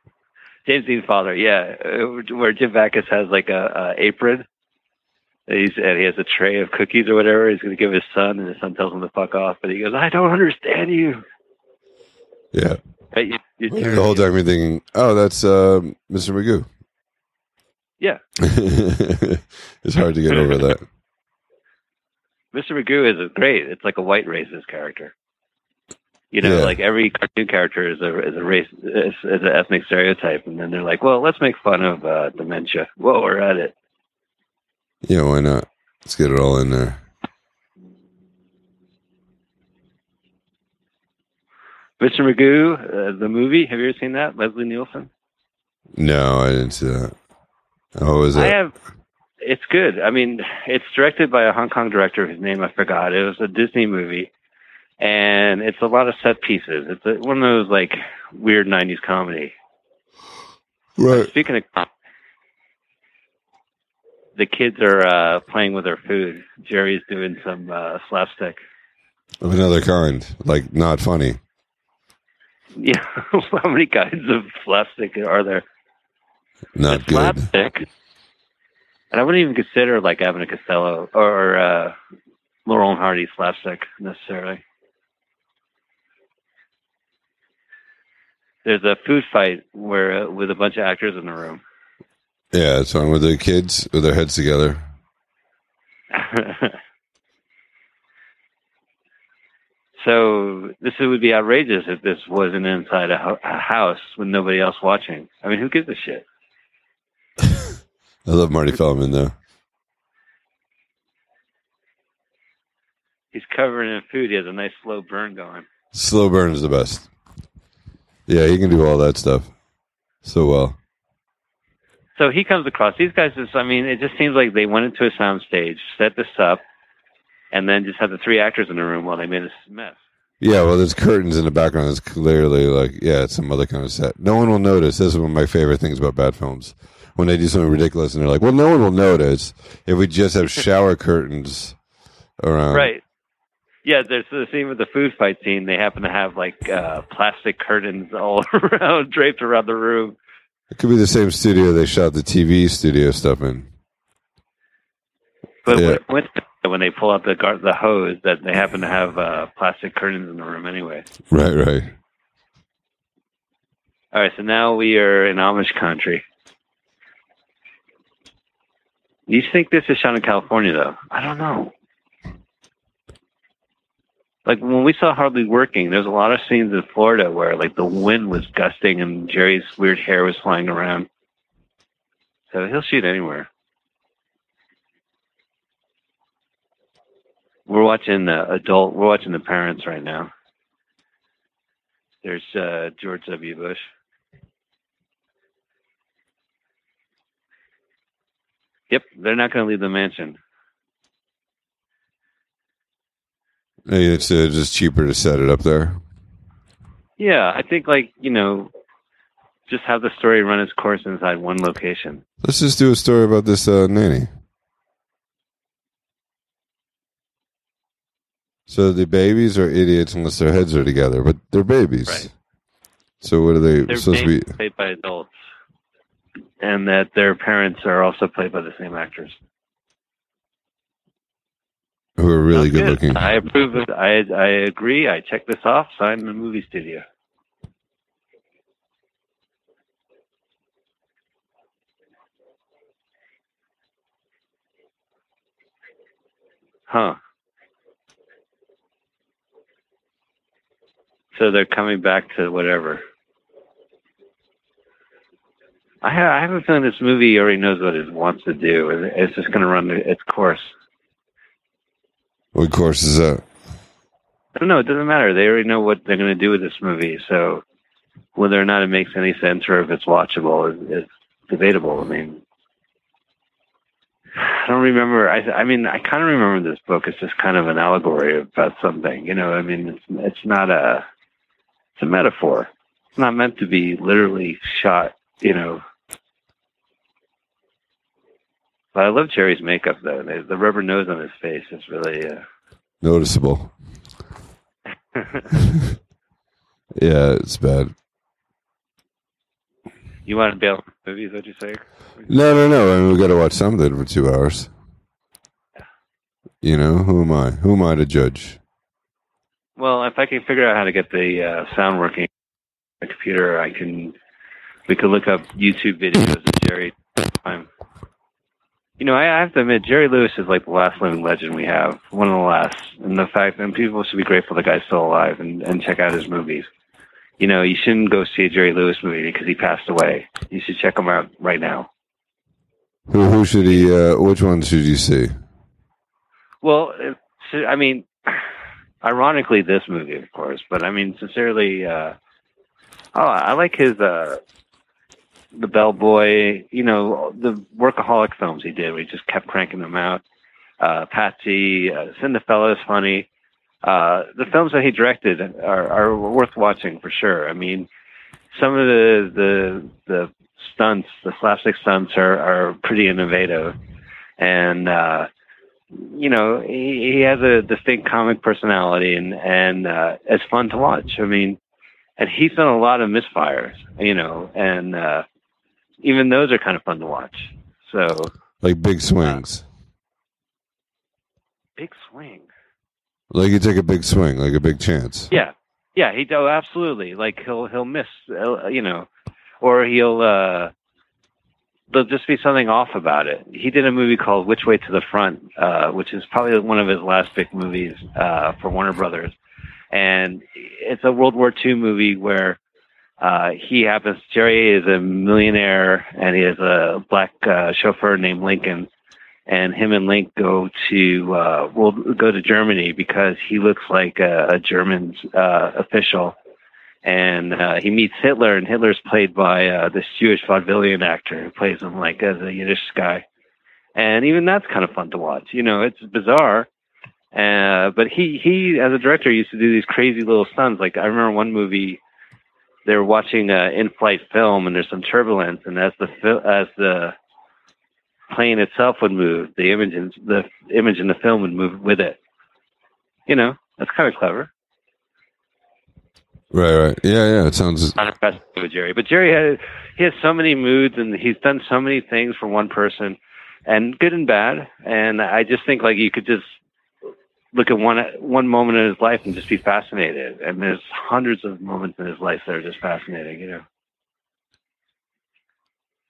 (laughs) James Dean's father, yeah, uh, where Jim Backus has like a, a apron He's and he has a tray of cookies or whatever. He's going to give his son, and his son tells him to fuck off. But he goes, "I don't understand you." Yeah. Hey, you, you the whole time you're thinking, "Oh, that's uh, Mr. Magoo." Yeah. (laughs) it's hard to get over that. (laughs) Mr. Magoo is great. It's like a white racist character. You know, yeah. like every cartoon character is a is a race is, is an ethnic stereotype, and then they're like, "Well, let's make fun of uh, dementia." Well, we're at it. Yeah, why not? Let's get it all in there. Mr. Magoo, uh, the movie. Have you ever seen that? Leslie Nielsen. No, I didn't see that. Oh, was it? I have. It's good. I mean, it's directed by a Hong Kong director whose name I forgot. It was a Disney movie, and it's a lot of set pieces. It's a, one of those like weird '90s comedy. Right. Speaking of the kids are uh, playing with their food. Jerry's doing some uh, slapstick. Of another kind, like not funny. Yeah, (laughs) how many kinds of slapstick are there? Not good. Slapstick, and I wouldn't even consider like Abbott and Costello or uh, Laurel and Hardy slapstick necessarily. There's a food fight where uh, with a bunch of actors in the room yeah, it's on with their kids with their heads together. (laughs) so this would be outrageous if this wasn't inside a, ho- a house with nobody else watching. I mean, who gives a shit? (laughs) I love Marty Feldman though. He's covered in food. He has a nice slow burn going. Slow burn is the best. Yeah, he can do all that stuff so well. So he comes across these guys. Just, I mean, it just seems like they went into a soundstage, set this up, and then just had the three actors in the room while they made this mess. Yeah, well, there's curtains in the background. It's clearly like, yeah, it's some other kind of set. No one will notice. This is one of my favorite things about bad films. When they do something ridiculous and they're like, well, no one will notice if we just have shower curtains around. Right. Yeah, there's the scene with the food fight scene. They happen to have like uh, plastic curtains all (laughs) around, draped around the room. It could be the same studio they shot the TV studio stuff in. But yeah. when, when they pull out the the hose, that they happen to have uh, plastic curtains in the room anyway. Right, right. All right, so now we are in Amish country. You think this is shot in California, though? I don't know. Like when we saw Hardly Working, there's a lot of scenes in Florida where like the wind was gusting and Jerry's weird hair was flying around. So he'll shoot anywhere. We're watching the adult. We're watching the parents right now. There's uh, George W. Bush. Yep, they're not going to leave the mansion. Hey, It's uh, just cheaper to set it up there. Yeah, I think like you know, just have the story run its course inside one location. Let's just do a story about this uh, nanny. So the babies are idiots unless their heads are together, but they're babies. Right. So what are they They're supposed to be? played by adults, and that their parents are also played by the same actors. Who are really Sounds good looking? I approve it. I I agree. I check this off. Sign the movie studio. Huh. So they're coming back to whatever. I have, I have a feeling this movie already knows what it wants to do, and it's just going to run its course. What course is that? I don't know. It doesn't matter. They already know what they're going to do with this movie. So whether or not it makes any sense or if it's watchable is, is debatable. I mean, I don't remember. I, I mean, I kind of remember this book. It's just kind of an allegory about something. You know, I mean, it's it's not a it's a metaphor. It's not meant to be literally shot. You know. But I love Jerry's makeup though. The, the rubber nose on his face is really. Uh, Noticeable. (laughs) Yeah, it's bad. you want to bail movies? What'd you say? No, no, no. I mean, we got to watch something for two hours. You know, who am I? Who am I to judge? Well, if I can figure out how to get the uh, sound working on the computer, I can. We could look up YouTube videos of Jerry. Um, you know, I, I have to admit, Jerry Lewis is like the last living legend we have, one of the last. And the fact, that people should be grateful the guy's still alive and, and check out his movies. You know, you shouldn't go see a Jerry Lewis movie because he passed away. You should check him out right now. Who, who should he? Uh, which one should you see? Well, I mean, ironically, this movie, of course, but I mean, sincerely, uh, oh, I like his, uh, the Bellboy, you know, the workaholic films he did, where he just kept cranking them out. Uh, Patsy, uh, Cinderella is funny. Uh, the films that he directed are, are worth watching for sure. I mean, some of the the the stunts, the slapstick stunts, are are pretty innovative, and uh, you know he, he has a distinct comic personality, and and uh, it's fun to watch. I mean, and he's done a lot of misfires, you know, and uh, even those are kind of fun to watch. So Like big swings. big swing. Like you take a big swing, like a big chance. Yeah, yeah, he do absolutely. Like he'll he'll miss, uh, you know, or he'll uh, there'll just be something off about it. He did a movie called Which Way to the Front, uh, which is probably one of his last big movies uh, for Warner Brothers, and it's a World War II movie where. Uh, he happens. Jerry is a millionaire, and he has a black uh, chauffeur named Lincoln. And him and Link go to uh, will go to Germany because he looks like a, a German uh, official, and uh, he meets Hitler. And Hitler's played by uh, this Jewish vaudevillian actor who plays him like as a Yiddish guy. And even that's kind of fun to watch. You know, it's bizarre. Uh, but he he as a director used to do these crazy little stunts. Like I remember one movie they were watching an in-flight film and there's some turbulence and as the as the plane itself would move the image in the image in the film would move with it you know that's kind of clever Right, right. Yeah, yeah. It sounds. not impressed with jerry but jerry has he has so many moods and he's done so many things for one person and good and bad and i just think like you could just look at one one moment in his life and just be fascinated and there's hundreds of moments in his life that are just fascinating you know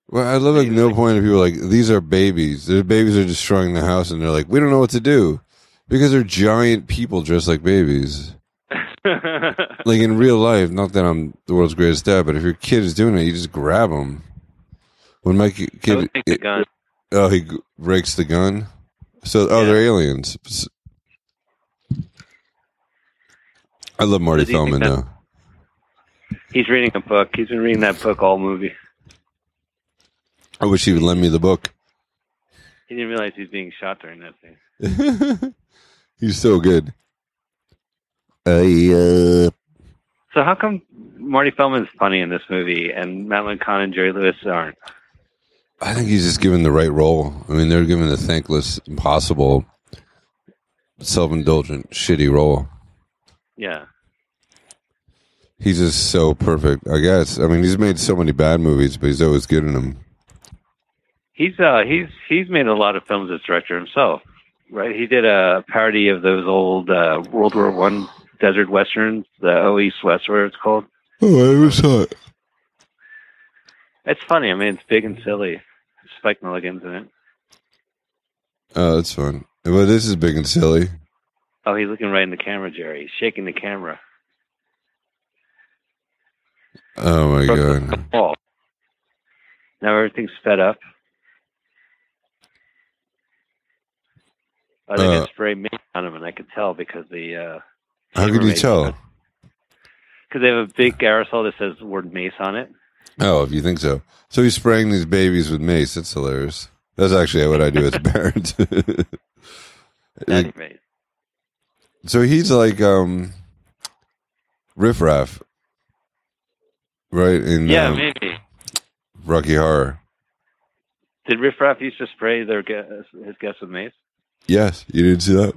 Well, I love like no point of people like these are babies. Their babies are destroying the house, and they're like, we don't know what to do because they're giant people dressed like babies. (laughs) like in real life, not that I'm the world's greatest dad, but if your kid is doing it, you just grab them. When my kid, would take the gun. oh, he breaks the gun. So, oh, Yeah. they're aliens. S- I love Marty Feldman though. He's reading a book. He's been reading that book all movie. I wish he would lend me the book. He didn't realize he was being shot during that thing. (laughs) He's so good. Uh, So how come Marty Feldman's funny in this movie and Madeline Kahn and Jerry Lewis aren't? I think he's just given the right role. I mean, they're given the thankless, impossible, self-indulgent, shitty role. Yeah. He's just so perfect. I guess. I mean, he's made so many bad movies, but he's always good in them. He's uh he's he's made a lot of films as director himself. Right? He did a parody of those old uh, World War One desert westerns, the O East West, whatever it's called. Oh, I never saw it. It's funny. I mean, it's big and silly. Spike Milligan's in it. Oh, that's fun. Well, this is big and silly. Oh, he's looking right in the camera, Jerry. He's shaking the camera. Oh my god. wall. Now everything's sped up. I think Uh, got spray mace on them, and I could tell because the. Uh, How could you tell? Because they have a big aerosol that says the word mace on it. Oh, if you think so. So he's spraying these babies with mace. That's hilarious. That's actually what I do as a parent. (laughs) So he's like um Riff Raff. Right? In Yeah, um, maybe. Rocky Horror. Did Riff Raff used to spray their guests, his guests with mace? Yes, you didn't see that?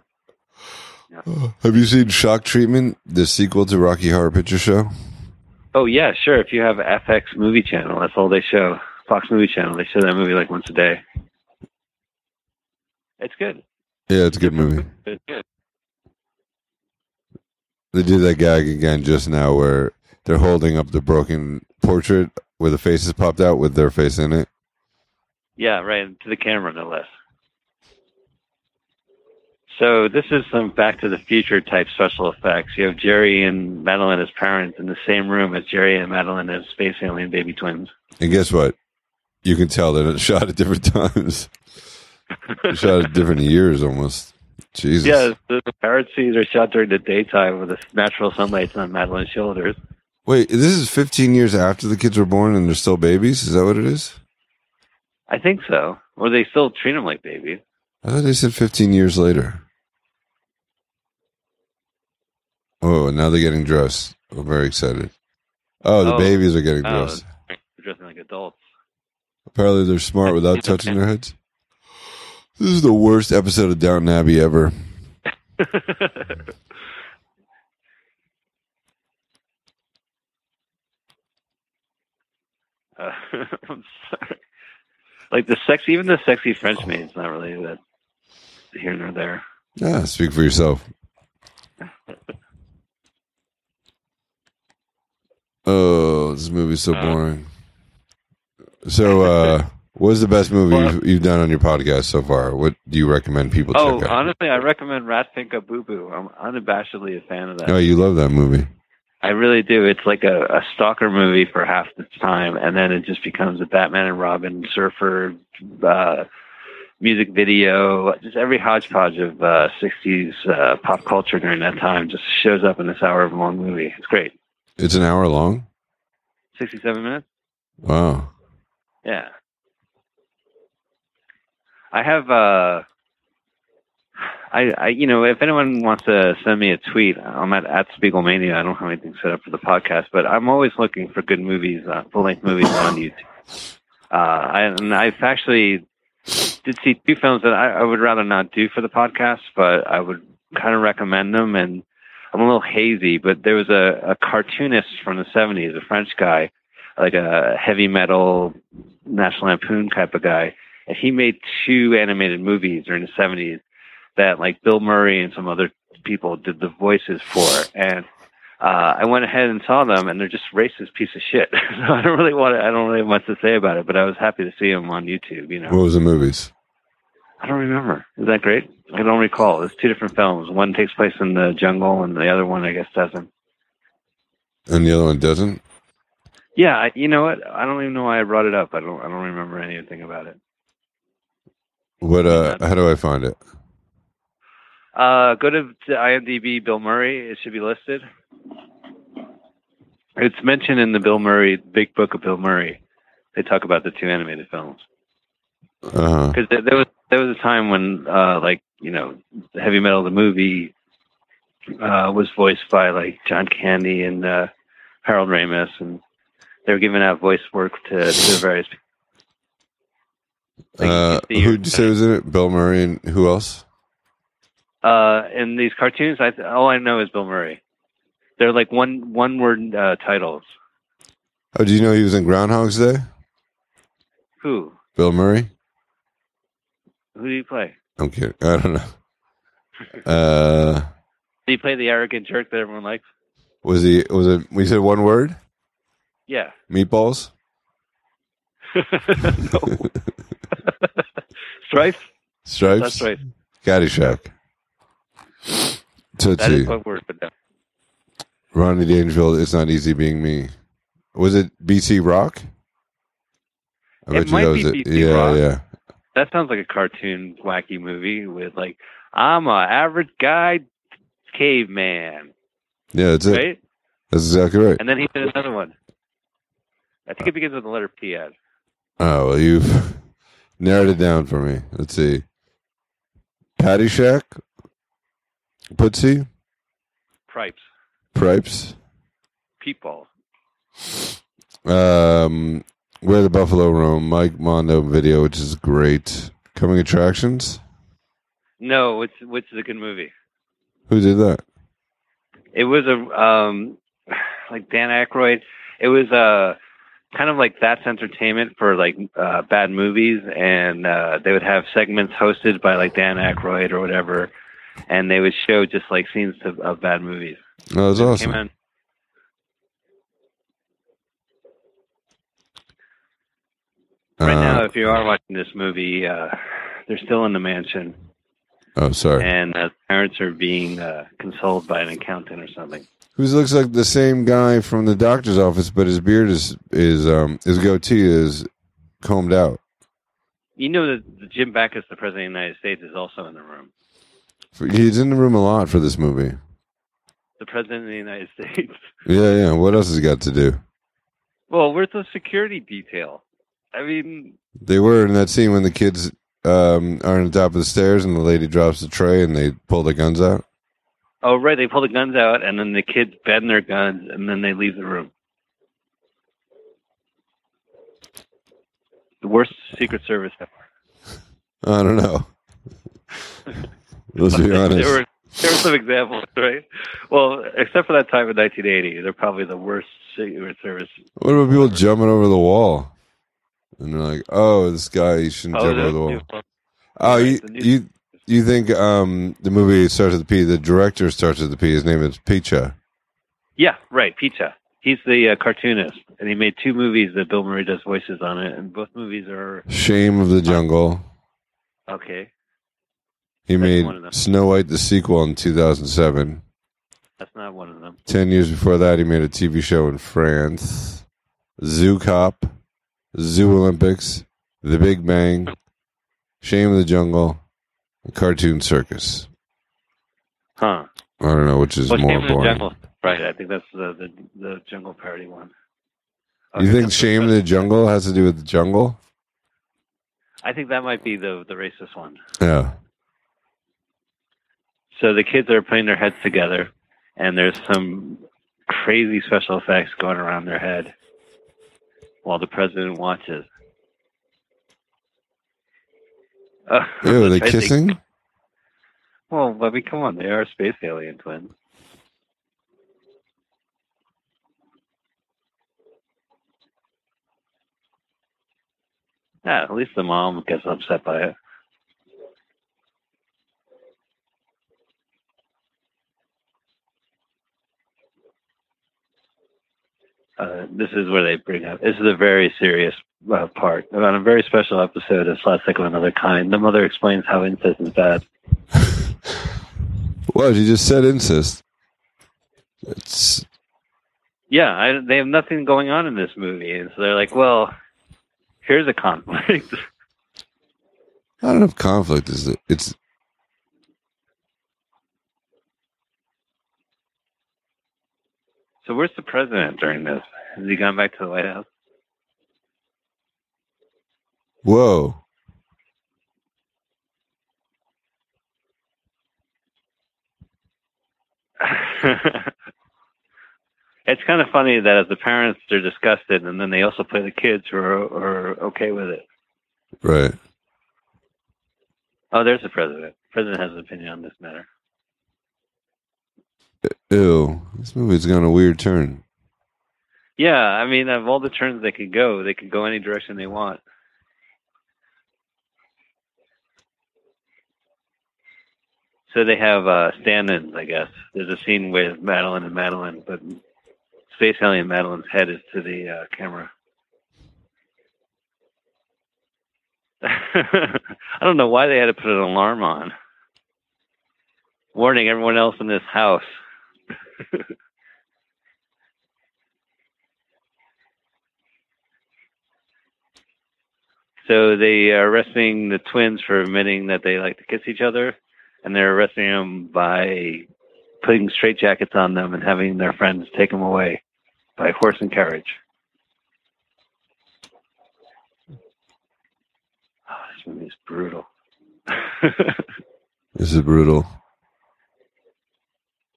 Yeah. Oh, (sighs) Have you seen Shock Treatment, the sequel to Rocky Horror Picture Show? Oh yeah, sure. If you have FX Movie Channel, that's all they show. Fox Movie Channel, they show that movie like once a day. It's good. Yeah, it's a good movie. It's good. They did that gag again just now where they're holding up the broken portrait where the faces popped out with their face in it. Yeah, right to the camera, no less. So this is some Back to the Future type special effects. You have Jerry and Madeline as parents in the same room as Jerry and Madeline as space alien baby twins. And guess what? You can tell that it's shot at different (laughs) times. shot at different years almost. Jesus. Yeah, the, parrot scenes are shot during the daytime with the natural sunlight on Madeline's shoulders. Wait, this is 15 years after the kids were born and they're still babies? Is that what it is? I think so. Or they still treat them like babies. I thought they said 15 years later. Oh, now they're getting dressed. I'm very excited. Oh, the Oh. babies are getting Oh, dressed. they're dressing like adults. Apparently, they're smart without (laughs) touching their heads. This is the worst episode of Downton Abbey ever. (laughs) Uh, (laughs) I'm sorry. Like the sexy, even the sexy French maid's not really that here nor there. Yeah, speak for yourself. (laughs) Oh, this movie's so Uh. boring. So, uh, (laughs) what's the best movie Well- you've, you've done on your podcast so far? What do you recommend people Oh, check out? honestly, I recommend Rat Pfink a Boo Boo. I'm unabashedly a fan of that. Oh, you love that movie. I really do. It's like a, a stalker movie for half the time, and then it just becomes a Batman and Robin surfer uh, music video. Just every hodgepodge of uh, '60s uh, pop culture during that time just shows up in this hour of long movie. It's great. It's an hour long. 67 minutes. Wow. Yeah. I have uh I, you know, if anyone wants to send me a tweet, I'm at, at Spiegelmania. I don't have anything set up for the podcast, but I'm always looking for good movies, uh, full length movies on YouTube. Uh I, and I've actually did see two films that I, I would rather not do for the podcast, but I would kind of recommend them and I'm a little hazy, but there was a, a cartoonist from the 70s, a French guy, like a heavy metal National Lampoon type of guy, and he made two animated movies during the seventies that like Bill Murray and some other people did the voices for, and uh, I went ahead and saw them, and they're just racist piece of shit. (laughs) so I don't really want to, I don't really have much to say about it, but I was happy to see them on YouTube. You know, What was the movies? I don't remember. Is that great? I don't recall. It's two different films. One takes place in the jungle, and the other one, I guess, doesn't. And the other one doesn't? Yeah, I, you know what? I don't even know why I brought it up. I don't. I don't remember anything about it. What uh how do I find it? Uh, go to, to IMDb. Bill Murray. It should be listed. It's mentioned in the Bill Murray Big Book of Bill Murray. They talk about the two animated films Uh-huh. because there, there was there was a time when uh, like you know heavy metal the movie uh, was voiced by like John Candy and uh, Harold Ramis, and they were giving out voice work to, to various. people. Like, Uh who did you say was in it? Bill Murray and who else? Uh, in these cartoons, I all I know is Bill Murray. They're like one one word uh, titles. Oh, do you know he was in Groundhog's Day? Who? Bill Murray? Who do you play? I'm kidding. I don't know. Uh Do you play the arrogant jerk that everyone likes? was he was it we said one word? Yeah. Meatballs? (laughs) no. (laughs) Strife? Stripes? That's right. Caddyshack. That see. is one word, but no. Rodney Dangerfield, it's not easy being me. Was it BC Rock? I It might be it. BC yeah, Rock. yeah. That sounds like a cartoon wacky movie with like I'm a average guy caveman, Yeah, that's it. right? That's exactly right. And then he did another one. I think it begins with the letter P. Ed. Oh, well, you've (laughs) narrowed it down for me. Let's see. Patty Shack? Putsy? Pripes, Pripes? Peepball. Um, Where the Buffalo Roam, Mike Mondo video, which is great. Coming Attractions? No, which which is a good movie. Who did that? It was a um (sighs) like Dan Aykroyd. It was a kind of like that's entertainment for like uh bad movies and uh they would have segments hosted by like Dan Aykroyd or whatever and they would show just like scenes of, of bad movies. Oh, that's awesome. Came in- Right now, Uh, if you are watching this movie, uh, they're still in the mansion, oh, sorry. and uh, parents are being uh, consoled by an accountant or something. Who looks like the same guy from the doctor's office, but his beard is is um his goatee is combed out. You know that Jim Backus, the president of the United States, is also in the room. He's in the room a lot for this movie. The president of the United States. (laughs) Yeah, yeah. What else has he got to do? well, where's the security detail? I mean, They were in that scene when the kids um, are on the top of the stairs and the lady drops the tray and they pull the guns out. oh right, they pull the guns out, and then the kids bend their guns, and then they leave the room. The worst Secret Service ever. (laughs) I don't know. (laughs) Let's be (laughs) there honest. were there were some examples, right? Well, except for that time in 1980, they're probably the worst Secret Service. What about people jumping over the wall? And they're like, "Oh, this guy he shouldn't jump over the wall." Oh, you you you think um, the movie starts with the P? The director starts with the P. His name is Picha. yeah, right, Pizza. He's the uh, cartoonist, and he made two movies that Bill Murray does voices on it, and both movies are Shame of the Jungle. okay. He made one of them. Snow White the sequel in 2007. That's not one of them. Ten years before that, he made a TV show in France. Zoo Cop, Zoo Olympics, The Big Bang, Shame of the Jungle, Cartoon Circus. Huh? I don't know which is Well, more Shame of the boring. Jungle. Right, I think that's the the, the jungle parody one. You think Shame of the Jungle has to do with the jungle? I think that might be the the racist one. Yeah. So the kids are putting their heads together, and there's some crazy special effects going around their head while the president watches. Uh, Ew, are they (laughs) I think- kissing? well, I mean, come on, they are space alien twins. Yeah, at least the mom gets upset by it. Uh, this is where they bring up. This is a very serious uh, part. On a very special episode of Slapstick of Another Kind, the mother explains how incest is bad. (laughs) Well, you just said incest. It's Yeah, I, they have nothing going on in this movie, and so they're like, "Well, here's a conflict." (laughs) I don't know if conflict is it. It's so where's the president during this? Has he gone back to the White House? whoa. (laughs) it's kind of funny that as the parents they're disgusted, and then they also play the kids who are, are okay with it. Right. Oh, there's the president. president has an opinion on this matter. Ew. This movie's gone a weird turn. Yeah, I mean, of all the turns they could go, they could go any direction they want. So they have uh, stand-ins, I guess. There's a scene with Madeline and Madeline, but Space Alien Madeline's head is to the uh, camera. (laughs) I don't know why they had to put an alarm on, warning everyone else in this house. (laughs) so they are arresting the twins for admitting that they like to kiss each other, and they're arresting them by putting straitjackets on them and having their friends take them away by horse and carriage. Oh, this movie is brutal. (laughs) This is brutal.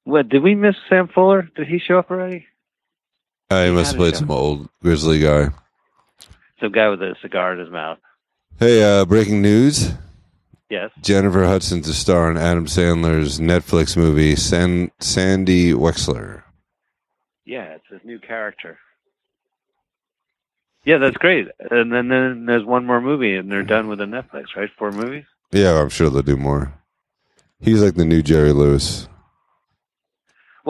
What did we miss Sam Fuller? Did he show up already? I He must have played some old grizzly guy. Some guy with a cigar in his mouth. Hey, uh, breaking news. Yes. Jennifer Hudson to star in Adam Sandler's Netflix movie San- Sandy Wexler. Yeah, it's his new character. Yeah, that's great. And then, then there's one more movie, and they're done with the Netflix, right? Four movies. Yeah, I'm sure they'll do more. He's like the new Jerry Lewis.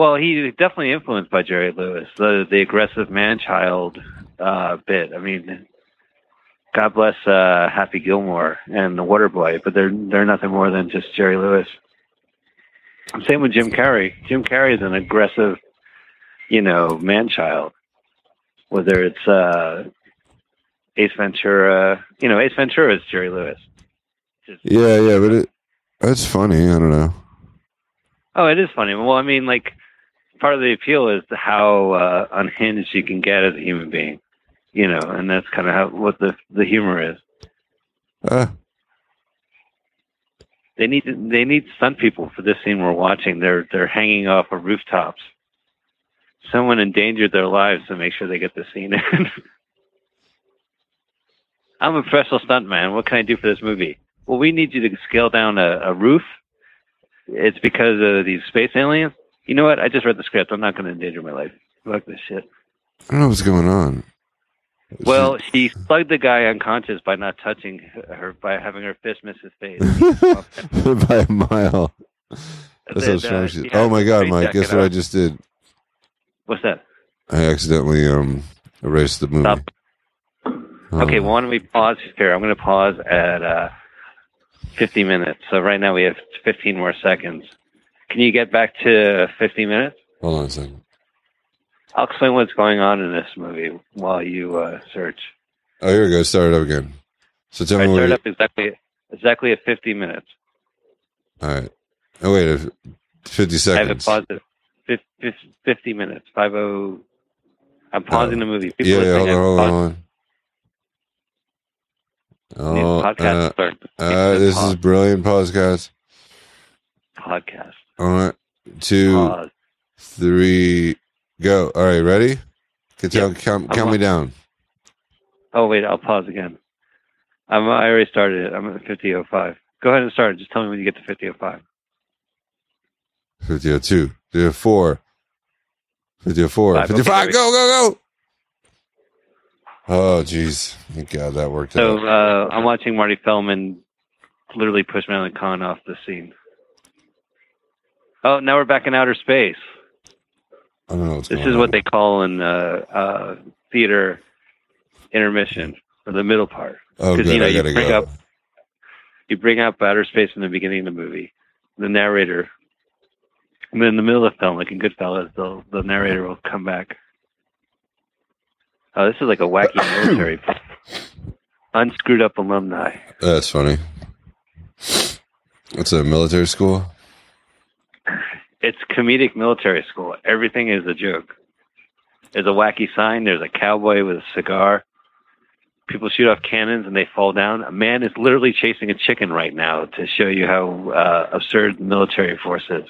Well, he's definitely influenced by Jerry Lewis, the the aggressive man-child uh, bit. I mean, God bless uh, Happy Gilmore and the Waterboy, but they're they're nothing more than just Jerry Lewis. Same with Jim Carrey. Jim Carrey is an aggressive, you know, man-child. Whether it's uh, Ace Ventura, you know, Ace Ventura is Jerry Lewis. Just- Yeah, yeah, but it, that's funny. I don't know. Oh, it is funny. Well, I mean, like part of the appeal is how uh, unhinged you can get as a human being, you know, and that's kind of how what the the humor is. Uh, They need they need stunt people for this scene we're watching. They're they're hanging off of rooftops. Someone endangered their lives to make sure they get the scene (laughs) in. I'm a professional stuntman. What can I do for this movie? Well, we need you to scale down a, a roof. It's because of these space aliens. You know what? I just read the script. I'm not going to endanger my life. Fuck this shit. I don't know what's going on. Well, she slugged the guy unconscious by not touching her, by having her fist miss his face. (laughs) (laughs) by a mile. That's how strong uh, she is. Oh my god, Mike! Guess what I just did? What's that? I accidentally um erased the movie. Stop. Oh. Okay, well, why don't we pause here? I'm going to pause at uh, 50 minutes. So right now we have 15 more seconds. Can you get back to 50 minutes? Hold on a second. I'll explain what's going on in this movie while you uh, search. Oh, here we go. Start it up again. So tell I me start up exactly exactly at 50 minutes. All right. Oh wait, uh, fifty I have it seconds. paused at fif- fif- 50 minutes. 50. I'm pausing the movie. People Yeah, yeah. Hold on, hold on, hold on. Oh, uh, uh, this is brilliant podcast. podcast. All right, two, Pause. three, go. All right, ready? Tell, Yeah. count, count me down. Oh wait, I'll pause again. I'm, I already started it. I'm at 50:05. Go ahead and start. Just tell me when you get to 50:05. 52, 54, 54, Five, 55, okay. go, go, go. Oh, jeez. Thank God that worked So out. uh, I'm watching Marty Feldman literally push Marilyn Kahn off the scene. Oh, now we're back in outer space. I don't know This is on. what they call in uh, uh, theater intermission for the middle part. Oh, good. you know, I you gotta bring go. up- You bring up outer space in the beginning of the movie. The narrator, and then in the middle of the film, like in Goodfellas, the the narrator will come back. Oh, this is like a wacky (coughs) military. Unscrewed up alumni. That's funny. It's a military school. It's comedic military school. Everything is a joke. There's a wacky sign. There's a cowboy with a cigar. People shoot off cannons and they fall down. A man is literally chasing a chicken right now to show you how uh, absurd the military force is.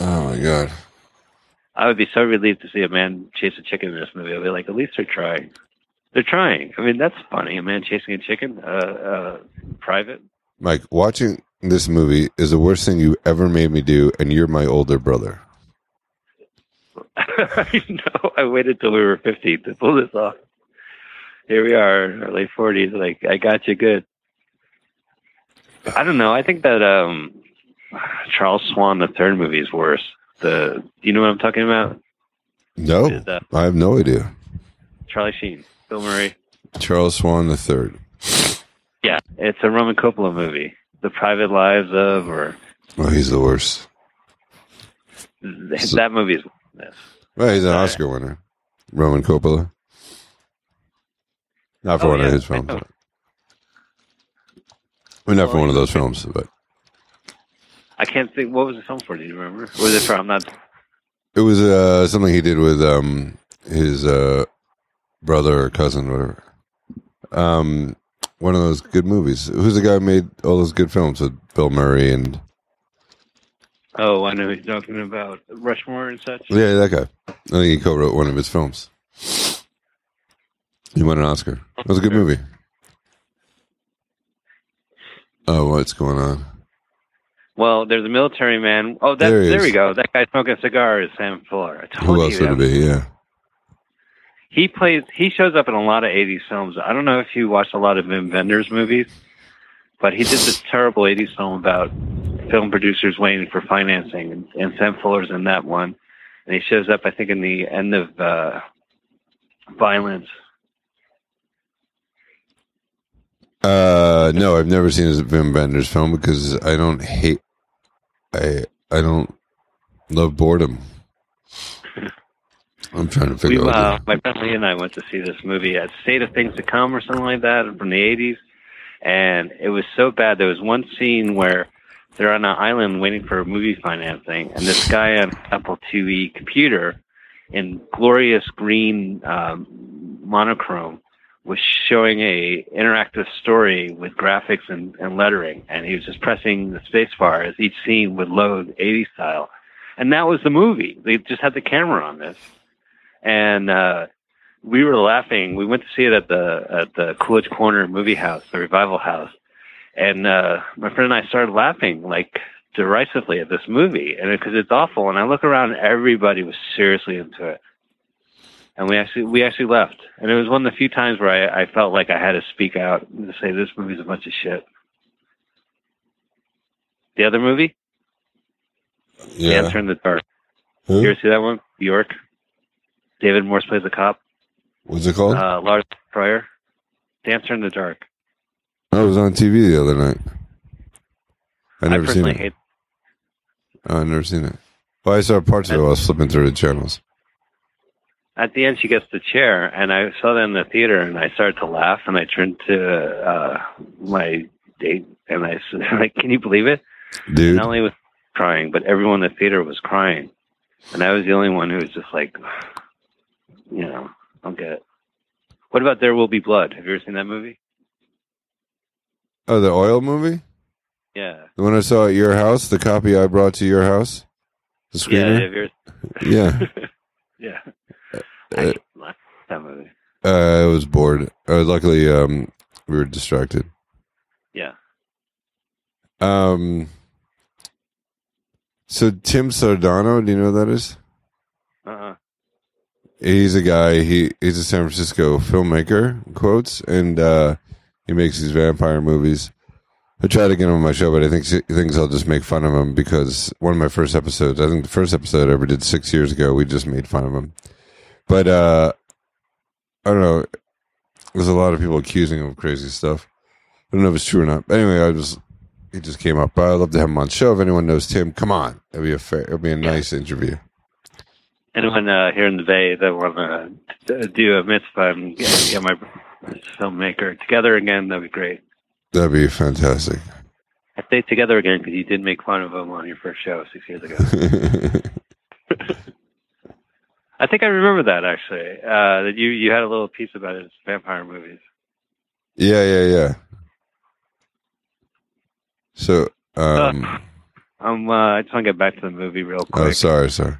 Oh my god. I would be so relieved to see a man chase a chicken in this movie. I'd be like, at least they're trying. They're trying. I mean, that's funny. A man chasing a chicken, uh, uh, private. Mike, watching this movie is the worst thing you ever made me do, and you're my older brother. (laughs) I know. I waited till we were 50 to pull this off. Here we are, our late 40s. Like, I got you good. I don't know. I think that um, Charles Swan, the third movie, is worse. The, you know what I'm talking about? No, I have no idea. Charlie Sheen, Bill Murray. Charles Swan the third. Yeah, it's a Roman Coppola movie. The Private Lives of, or Oh, he's the worst. th- that movie is. Well, he's an Oscar winner. Roman Coppola. Not for Oh, one yeah, of his films. know. Well, not for Well, one of those films, but I can't think. What was the film for? Do you remember? Or was it for? I'm not. it was uh, something he did with um, his uh, brother or cousin, whatever. Um, one of those good movies. Who's the guy who made all those good films with Bill Murray and Oh, I know he's talking about. Rushmore and such. yeah, that guy. I think he co-wrote one of his films. He won an Oscar. It was a good movie. Oh, what's going on? Well, there's a military man. Oh, that, There he there, we go. That guy smoking a cigar is Sam Fuller. Who you else would it be? Yeah. He plays. He shows up in a lot of '80s films. I don't know if you watched a lot of Wim Wenders movies, but he did this terrible '80s film about film producers waiting for financing, and, and Sam Fuller's in that one. And he shows up, I think, in the end of uh, Violence. Uh, no, I've never seen a Wim Wenders film because I don't hate. I I don't love boredom. I'm trying to We, figure out. uh, my friend Lee and I went to see this movie at State of Things to Come or something like that from the 80s. And it was so bad. There was one scene where they're on an island waiting for movie financing, and this guy on Apple IIe computer in glorious green um, monochrome was showing a interactive story with graphics and, and lettering, and he was just pressing the space bar as each scene would load 80s style. And that was the movie. They just had the camera on this and uh, we were laughing. We went to see it at the at the Coolidge Corner Movie House, the Revival House, and uh, my friend and I started laughing like derisively at this movie, and because it's awful. And I look around, everybody was seriously into it, and we actually we actually left. And it was one of the few times where I, I felt like I had to speak out and say this movie's a bunch of shit. The other movie, yeah. Dancer in the Dark. You ever see that one? Bjork. David Morse plays a cop. What's it called? uh, Lars Fryer, Dancer in the Dark. it was on TV the other night. I I never seen it. hate. Oh, I never seen it. Well, I saw parts of it. while I was flipping through the channels. At the end, she gets the chair, and I saw that in the theater, and I started to laugh, and I turned to uh, my date, and I said, (laughs) "Like, can you believe it?" Dude, Not only was crying, but everyone in the theater was crying, and I was the only one who was just like, you know, I don't get it. What about There Will Be Blood? Have you ever seen that movie? oh, the oil movie, Yeah. the one I saw at your house, the copy I brought to your house, the Yeah. screener. (laughs) Yeah, (laughs) yeah. I Uh, that movie. uh, I was bored. Uh, luckily, um, we were distracted. Yeah. Um. So Tim Sardano, do you know who that is? Uh-uh. He's a guy. He he's a San Francisco filmmaker, quotes, and uh, he makes these vampire movies. I try to get him on my show, but I think he thinks I'll just make fun of him because one of my first episodes, I think the first episode I ever did six years ago, we just made fun of him. But uh, I don't know. There's a lot of people accusing him of crazy stuff. I don't know if it's true or not. But anyway, I just he just came up. But I'd love to have him on the show. If anyone knows Tim, come on. It'd be a fair, it'd be a nice interview. Anyone uh, here in the Bay that want to do a mitzvah and get, get my filmmaker together again, that'd be great. That'd be fantastic. I say together again because you did make fun of him on your first show six years ago. (laughs) I think I remember that actually. Uh, that you you had a little piece about it. It's vampire movies. Yeah, yeah, yeah. So, um, uh, um, uh, I just want to get back to the movie real quick. Oh, sorry, sorry.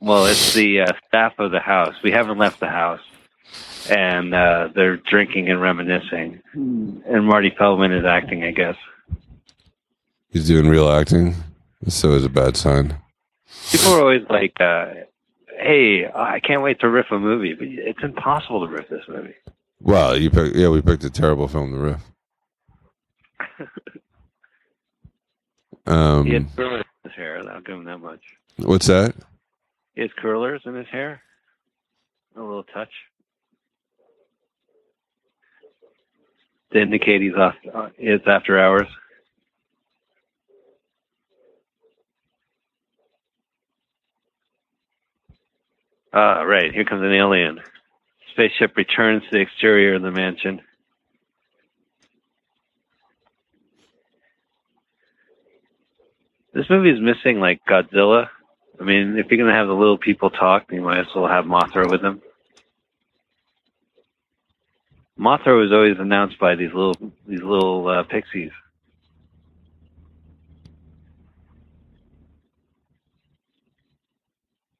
Well, it's the uh, staff of the house. We haven't left the house, and uh, they're drinking and reminiscing. And Marty Feldman is acting, I guess. He's doing real acting. So is a bad sign. People are always like, uh, "Hey, I can't wait to riff a movie," but it's impossible to riff this movie. Well, you picked, yeah, we picked a terrible film to riff. um, (laughs) he had curlers his hair. I'll give him that much. What's that? He has curlers in his hair. A little touch. To indicate he's off. Uh, it's after hours. Ah, right. Here comes an alien. Spaceship returns to the exterior of the mansion. This movie is missing like Godzilla. I mean, if you're gonna have the little people talk, you might as well have Mothra with them. Mothra was always announced by these little these little uh, pixies.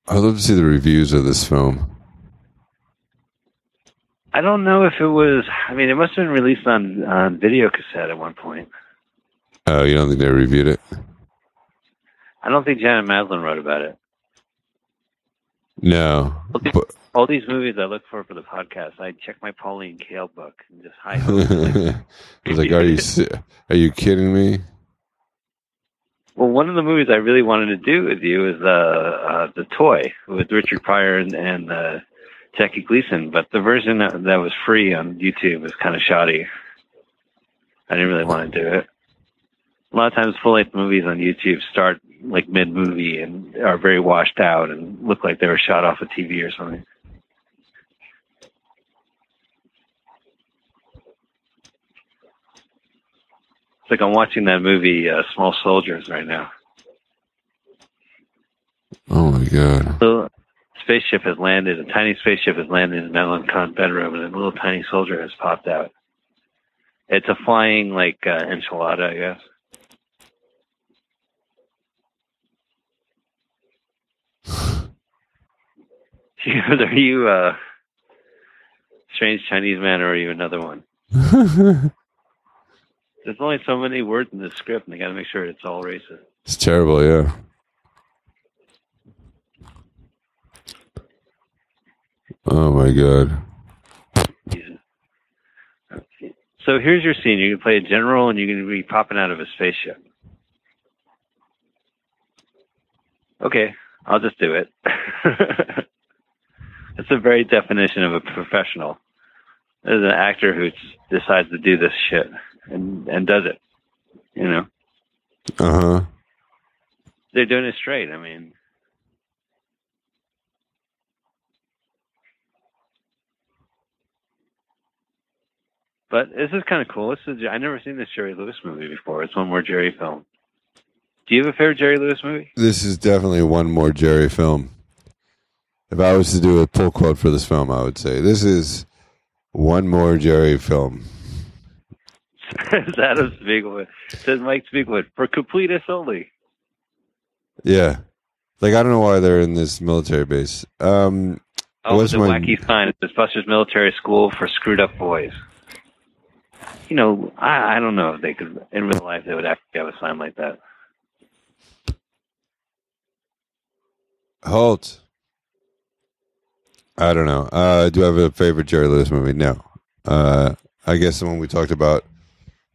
I'd love to see the reviews of this film. I don't know if it was. I mean, it must have been released on on video cassette at one point. Oh, you don't think they reviewed it? I don't think Janet Maslin wrote about it. No. All these, but, all these movies I look for for the podcast, I check my Pauline Kael book and just hide. I was (laughs) like, "Are you are you kidding me?" Well, one of the movies I really wanted to do with you is uh, uh, the toy with Richard Pryor and, and uh, Jackie Gleason, but the version that, that was free on YouTube was kind of shoddy. I didn't really want to do it. A lot of times, full length movies on YouTube start like mid movie and are very washed out and look like they were shot off a TV or something. It's like I'm watching that movie uh, Small Soldiers right now. Oh my god! So, spaceship has landed. A tiny spaceship has landed in Madeline Kahn's bedroom, and a little tiny soldier has popped out. It's a flying like uh, enchilada, I guess. Are you a uh, strange Chinese man or are you another one? (laughs) There's only so many words in the script, and they got to make sure it's all racist. It's terrible, yeah. Oh my god. So here's your scene. You can play a general, and you're going to be popping out of a spaceship. Okay, I'll just do it. (laughs) It's the very definition of a professional. There's an actor who decides to do this shit and and does it. You know. Uh huh. They're doing it straight. I mean. But this is kind of cool. This is I never seen this Jerry Lewis movie before. It's one more Jerry film. Do you have a favorite Jerry Lewis movie? This is definitely one more Jerry film. If I was to do a pull quote for this film, I would say this is one more Jerry film. Says Adam Spiegelman. Says Mike Spiegelman for completeness only. Yeah, like I don't know why they're in this military base. Um, oh, it's a my... wacky sign. It's Buster's Military School for screwed up boys. You know, I, I don't know if they could in real life they would actually have a sign like that. Halt. I don't know. Uh, do I have a favorite Jerry Lewis movie? No. Uh, I guess the one we talked about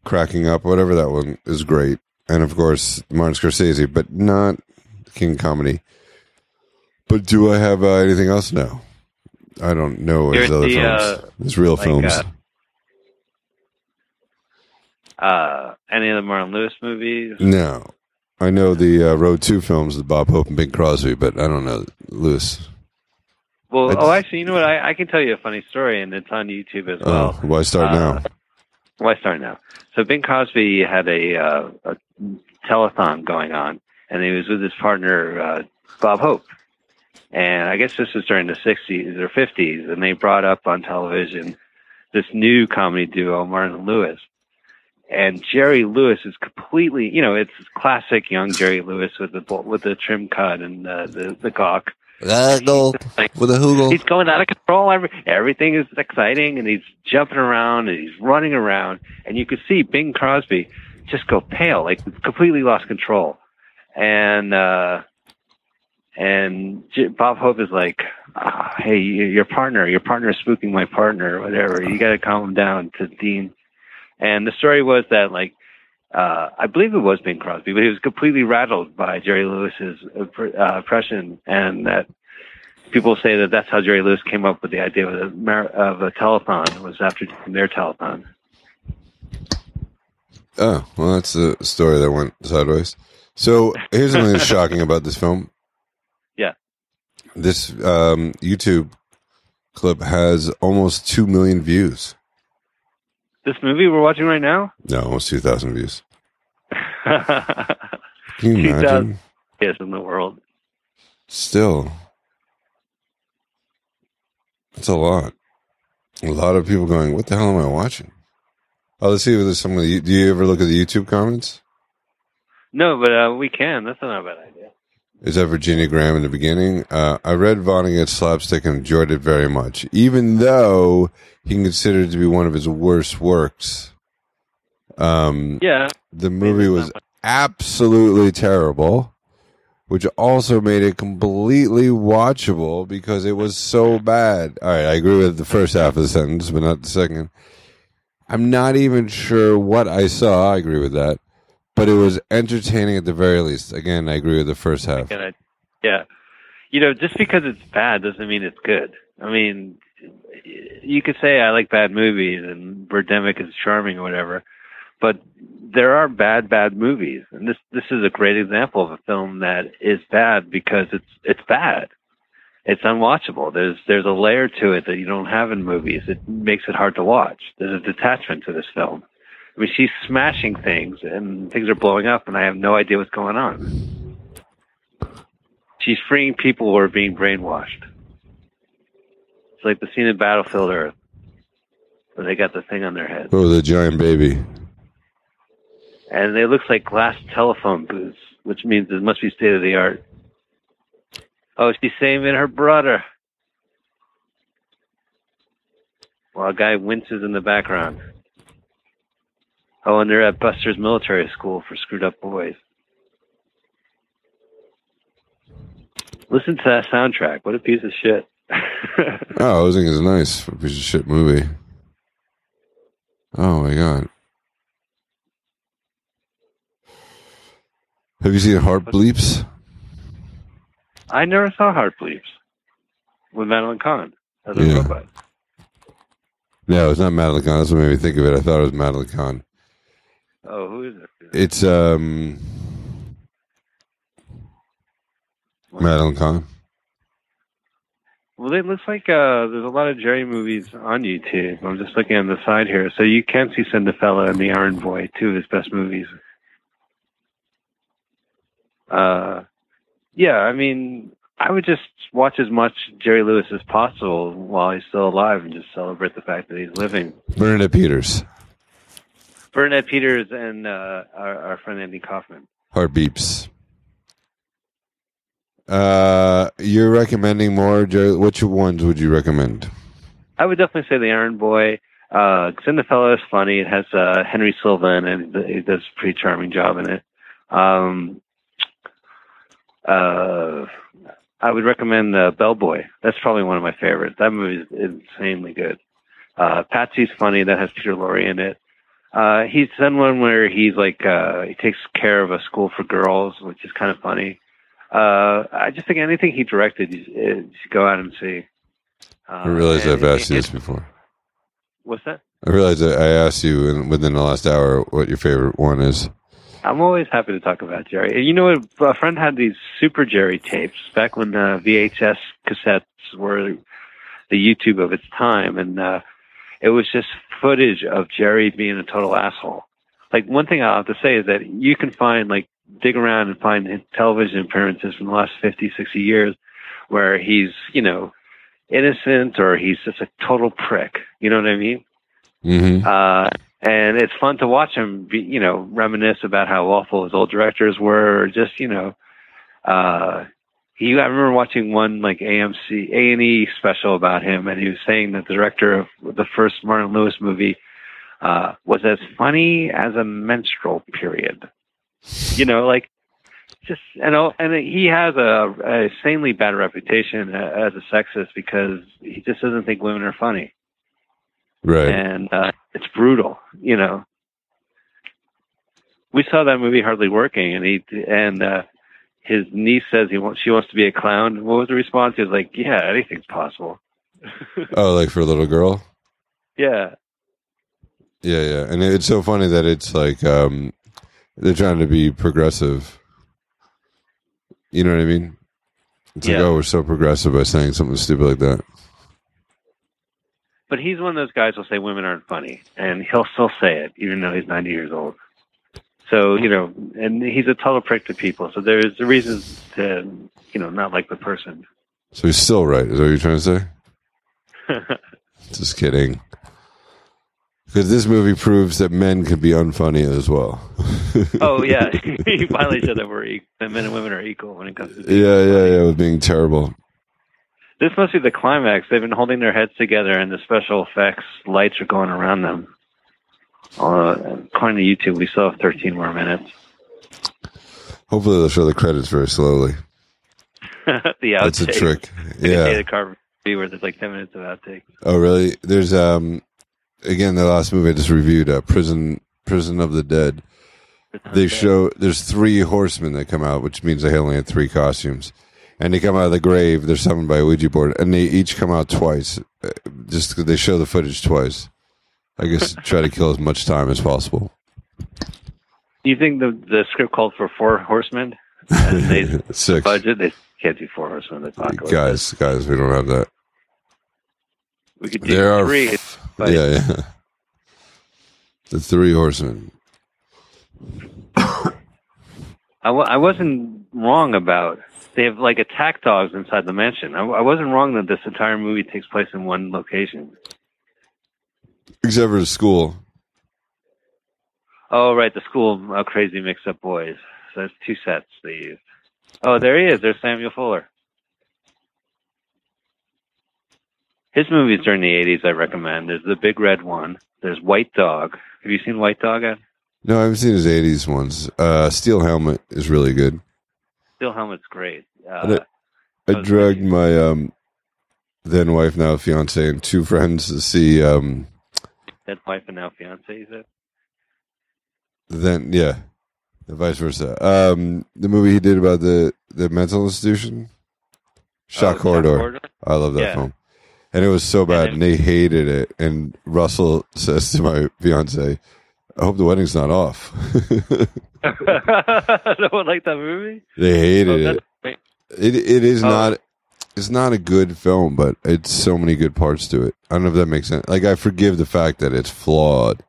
Cracking Up, whatever that one is great, and of course Martin Scorsese, but not King Comedy. But do I have uh, anything else? No, I don't know his Here's other the, films. uh, his real like, films. uh, Uh, any of the Martin Lewis movies? no, I know the uh, Road Two films with Bob Hope and Bing Crosby, but I don't know Lewis. Well, I oh, actually, you know what? I, I can tell you a funny story, and it's on YouTube as well. oh, why start uh, now? Why start now? So Bing Crosby had a, uh, a telethon going on, and he was with his partner uh, Bob Hope. And I guess this was during the '60s or '50s, and they brought up on television this new comedy duo, Martin Lewis. And Jerry Lewis is completely, you know, it's classic young Jerry Lewis with the with the trim cut and uh, the the gawk. Goggle Like, with a hoogle. he's going out of control. Every, everything is exciting, and he's jumping around and he's running around, and you could see Bing Crosby just go pale, like completely lost control. And uh, and J- Bob Hope is like, ah, "Hey, your partner, your partner is spooking my partner, whatever. You got to calm him down." To Dean, and the story was that like. Uh, I believe it was Bing Crosby, but he was completely rattled by Jerry Lewis's uh, uh, impression, and that people say that that's how Jerry Lewis came up with the idea of a, of a telethon was after their telethon. Oh, well, that's the story that went sideways. So here's something that's shocking about this film. (laughs) Yeah. This um, YouTube clip has almost 2 million views. This movie we're watching right now, No, almost 2,000 views. yes, (laughs) Can you 2,000. imagine? in the world. Still. That's a lot. A lot of people going, what the hell am I watching? Oh, let's see if there's some of the, do you ever look at the YouTube comments? No, but uh, we can. That's not a bad idea. Is that Virginia Graham in the beginning? Uh, I read Vonnegut's slapstick and enjoyed it very much, even though he considered it to be one of his worst works. Um, Yeah, the movie was absolutely terrible, which also made it completely watchable because it was so bad. All right, I agree with the first half of the sentence, but not the second. I'm not even sure what I saw. I agree with that. But it was entertaining at the very least. Again, I agree with the first half. Idea. yeah. You know, just because it's bad doesn't mean it's good. I mean, you could say I like bad movies and Birdemic is charming or whatever, but there are bad, bad movies, and this this is a great example of a film that is bad because it's it's bad. It's unwatchable. There's there's a layer to it that you don't have in movies. It makes it hard to watch. There's a detachment to this film. I mean, she's smashing things and things are blowing up, and I have no idea what's going on. She's freeing people who are being brainwashed. It's like the scene in Battlefield Earth where they got the thing on their head. Oh, the giant baby. And it looks like glass telephone booths, which means it must be state of the art. Oh, she's saving her brother. While a guy winces in the background. Oh, and they're at Buster's military school for screwed up boys. Listen to that soundtrack. What a piece of shit. (laughs) Oh, I think it's nice for a piece of shit movie. Oh my god. Have you seen Heart Beeps? I never saw Heart Beeps with Madeline Kahn as a Yeah. robot. No, it's not Madeline Kahn. That's what made me think of it. I thought it was Madeline Kahn. Oh, who is it? It's um Madeline Kahn. Well, it looks like uh, there's a lot of Jerry movies on YouTube. I'm just looking on the side here. So you can see Cinderfella and The Errand Boy, two of his best movies. Uh, yeah, I mean, I would just watch as much Jerry Lewis as possible while he's still alive and just celebrate the fact that he's living. Bernadette Peters. Burnett Peters and uh, our, our friend Andy Kaufman. Heart Beeps. Uh, you're recommending more? Which ones would you recommend? I would definitely say The Errand Boy. Uh, Cinderfella is funny. It has uh, Henry Silva in it. He does a pretty charming job in it. Um, uh, I would recommend uh, Bellboy. That's probably one of my favorites. That movie is insanely good. Uh, Patsy's funny. That has Peter Lorre in it. Uh, he's done one where he's like uh, he takes care of a school for girls, which is kind of funny. Uh, I just think anything he directed, you, you should go out and see. Uh, I realize I've asked you this before. What's that? I realize I I asked you in, within the last hour what your favorite one is. I'm always happy to talk about Jerry. And You know, what? a friend had these Super Jerry tapes back when uh, VHS cassettes were the YouTube of its time, and uh, it was just footage of Jerry being a total asshole. Like one thing I have to say is that you can find like dig around and find television appearances from the last 50, 60 years where he's you know innocent or he's just a total prick. You know what I mean? Mm-hmm. Uh, and it's fun to watch him, be, you know, reminisce about how awful his old directors were, or just you know, uh, he. I remember watching one like AMC A and E special about him, and he was saying that the director of the first Martin Lewis movie uh, was as funny as a menstrual period. You know, like just and and he has a, a insanely bad reputation as a sexist because he just doesn't think women are funny Right. and uh, it's brutal. You know, we saw that movie Hardly Working, and he and uh, his niece says he wants she wants to be a clown. What was the response? He was like, "Yeah, anything's possible." (laughs) Oh, like for a little girl? Yeah, Yeah, yeah. And it's so funny that it's like um they're trying to be progressive. You know what I mean? It's like, oh, we're so progressive by saying something stupid like that. but he's one of those guys who'll say women aren't funny, and he'll still say it even though he's ninety years old. So you know, and he's a total prick to people. So there's a reason to you know not like the person. So he's still right. Is that what you're trying to say? (laughs) Just kidding. Because this movie proves that men can be unfunny as well. (laughs) oh yeah, (laughs) he finally said that we're e- that men and women are equal when it comes to yeah, yeah, yeah. With being terrible. This must be the climax. They've been holding their heads together, and the special effects lights are going around them. Uh, according to YouTube, we still have 13 more minutes. Hopefully, they'll show the credits very slowly. (laughs) the outtakes. That's a trick. (laughs) Yeah. The car where there's like 10 minutes of outtakes. Oh, really? There's um, again, the last movie I just reviewed, uh, Prison Prison of the Dead. They show there's three horsemen that come out, which means they only had three costumes, and they come out of the grave. They're summoned by a Ouija board, and they each come out twice. Just Just they show the footage twice. I guess try to kill as much time as possible. Do you think the the script called for four horsemen? And they (laughs) Six budget they can't do four horsemen. That's not good. guys, guys, we don't have that. We could do There are three. f- but- yeah, yeah. The three horsemen. I, w- I wasn't wrong about they have like attack dogs inside the mansion. I, w- I wasn't wrong that this entire movie takes place in one location. Except for the school. Oh, right, the school of crazy mix-up boys. So that's two sets they use. Oh, there he is. There's Samuel Fuller. His movies during the 80s I recommend. There's The Big Red One. There's White Dog. Have you seen White Dog, Ed? No, I haven't seen his '80s ones. Uh, Steel Helmet is really good. Steel Helmet's great. Uh, I Oh, dragged my um, then wife, now fiance, and two friends to see. Um, Dead Wife and Now Fiance, you said? then yeah, the vice versa. Um, the movie he did about the the mental institution, Shock Oh, Corridor. I love that Yeah. film. And it was so bad, then- and they hated it. And Russell (laughs) says to my fiance, "I hope the wedding's not off." no one liked that movie? they hated Oh, it. It it is Oh. not it's not a good film, but it's so many good parts to it. I don't know if that makes sense. Like I forgive the fact that it's flawed.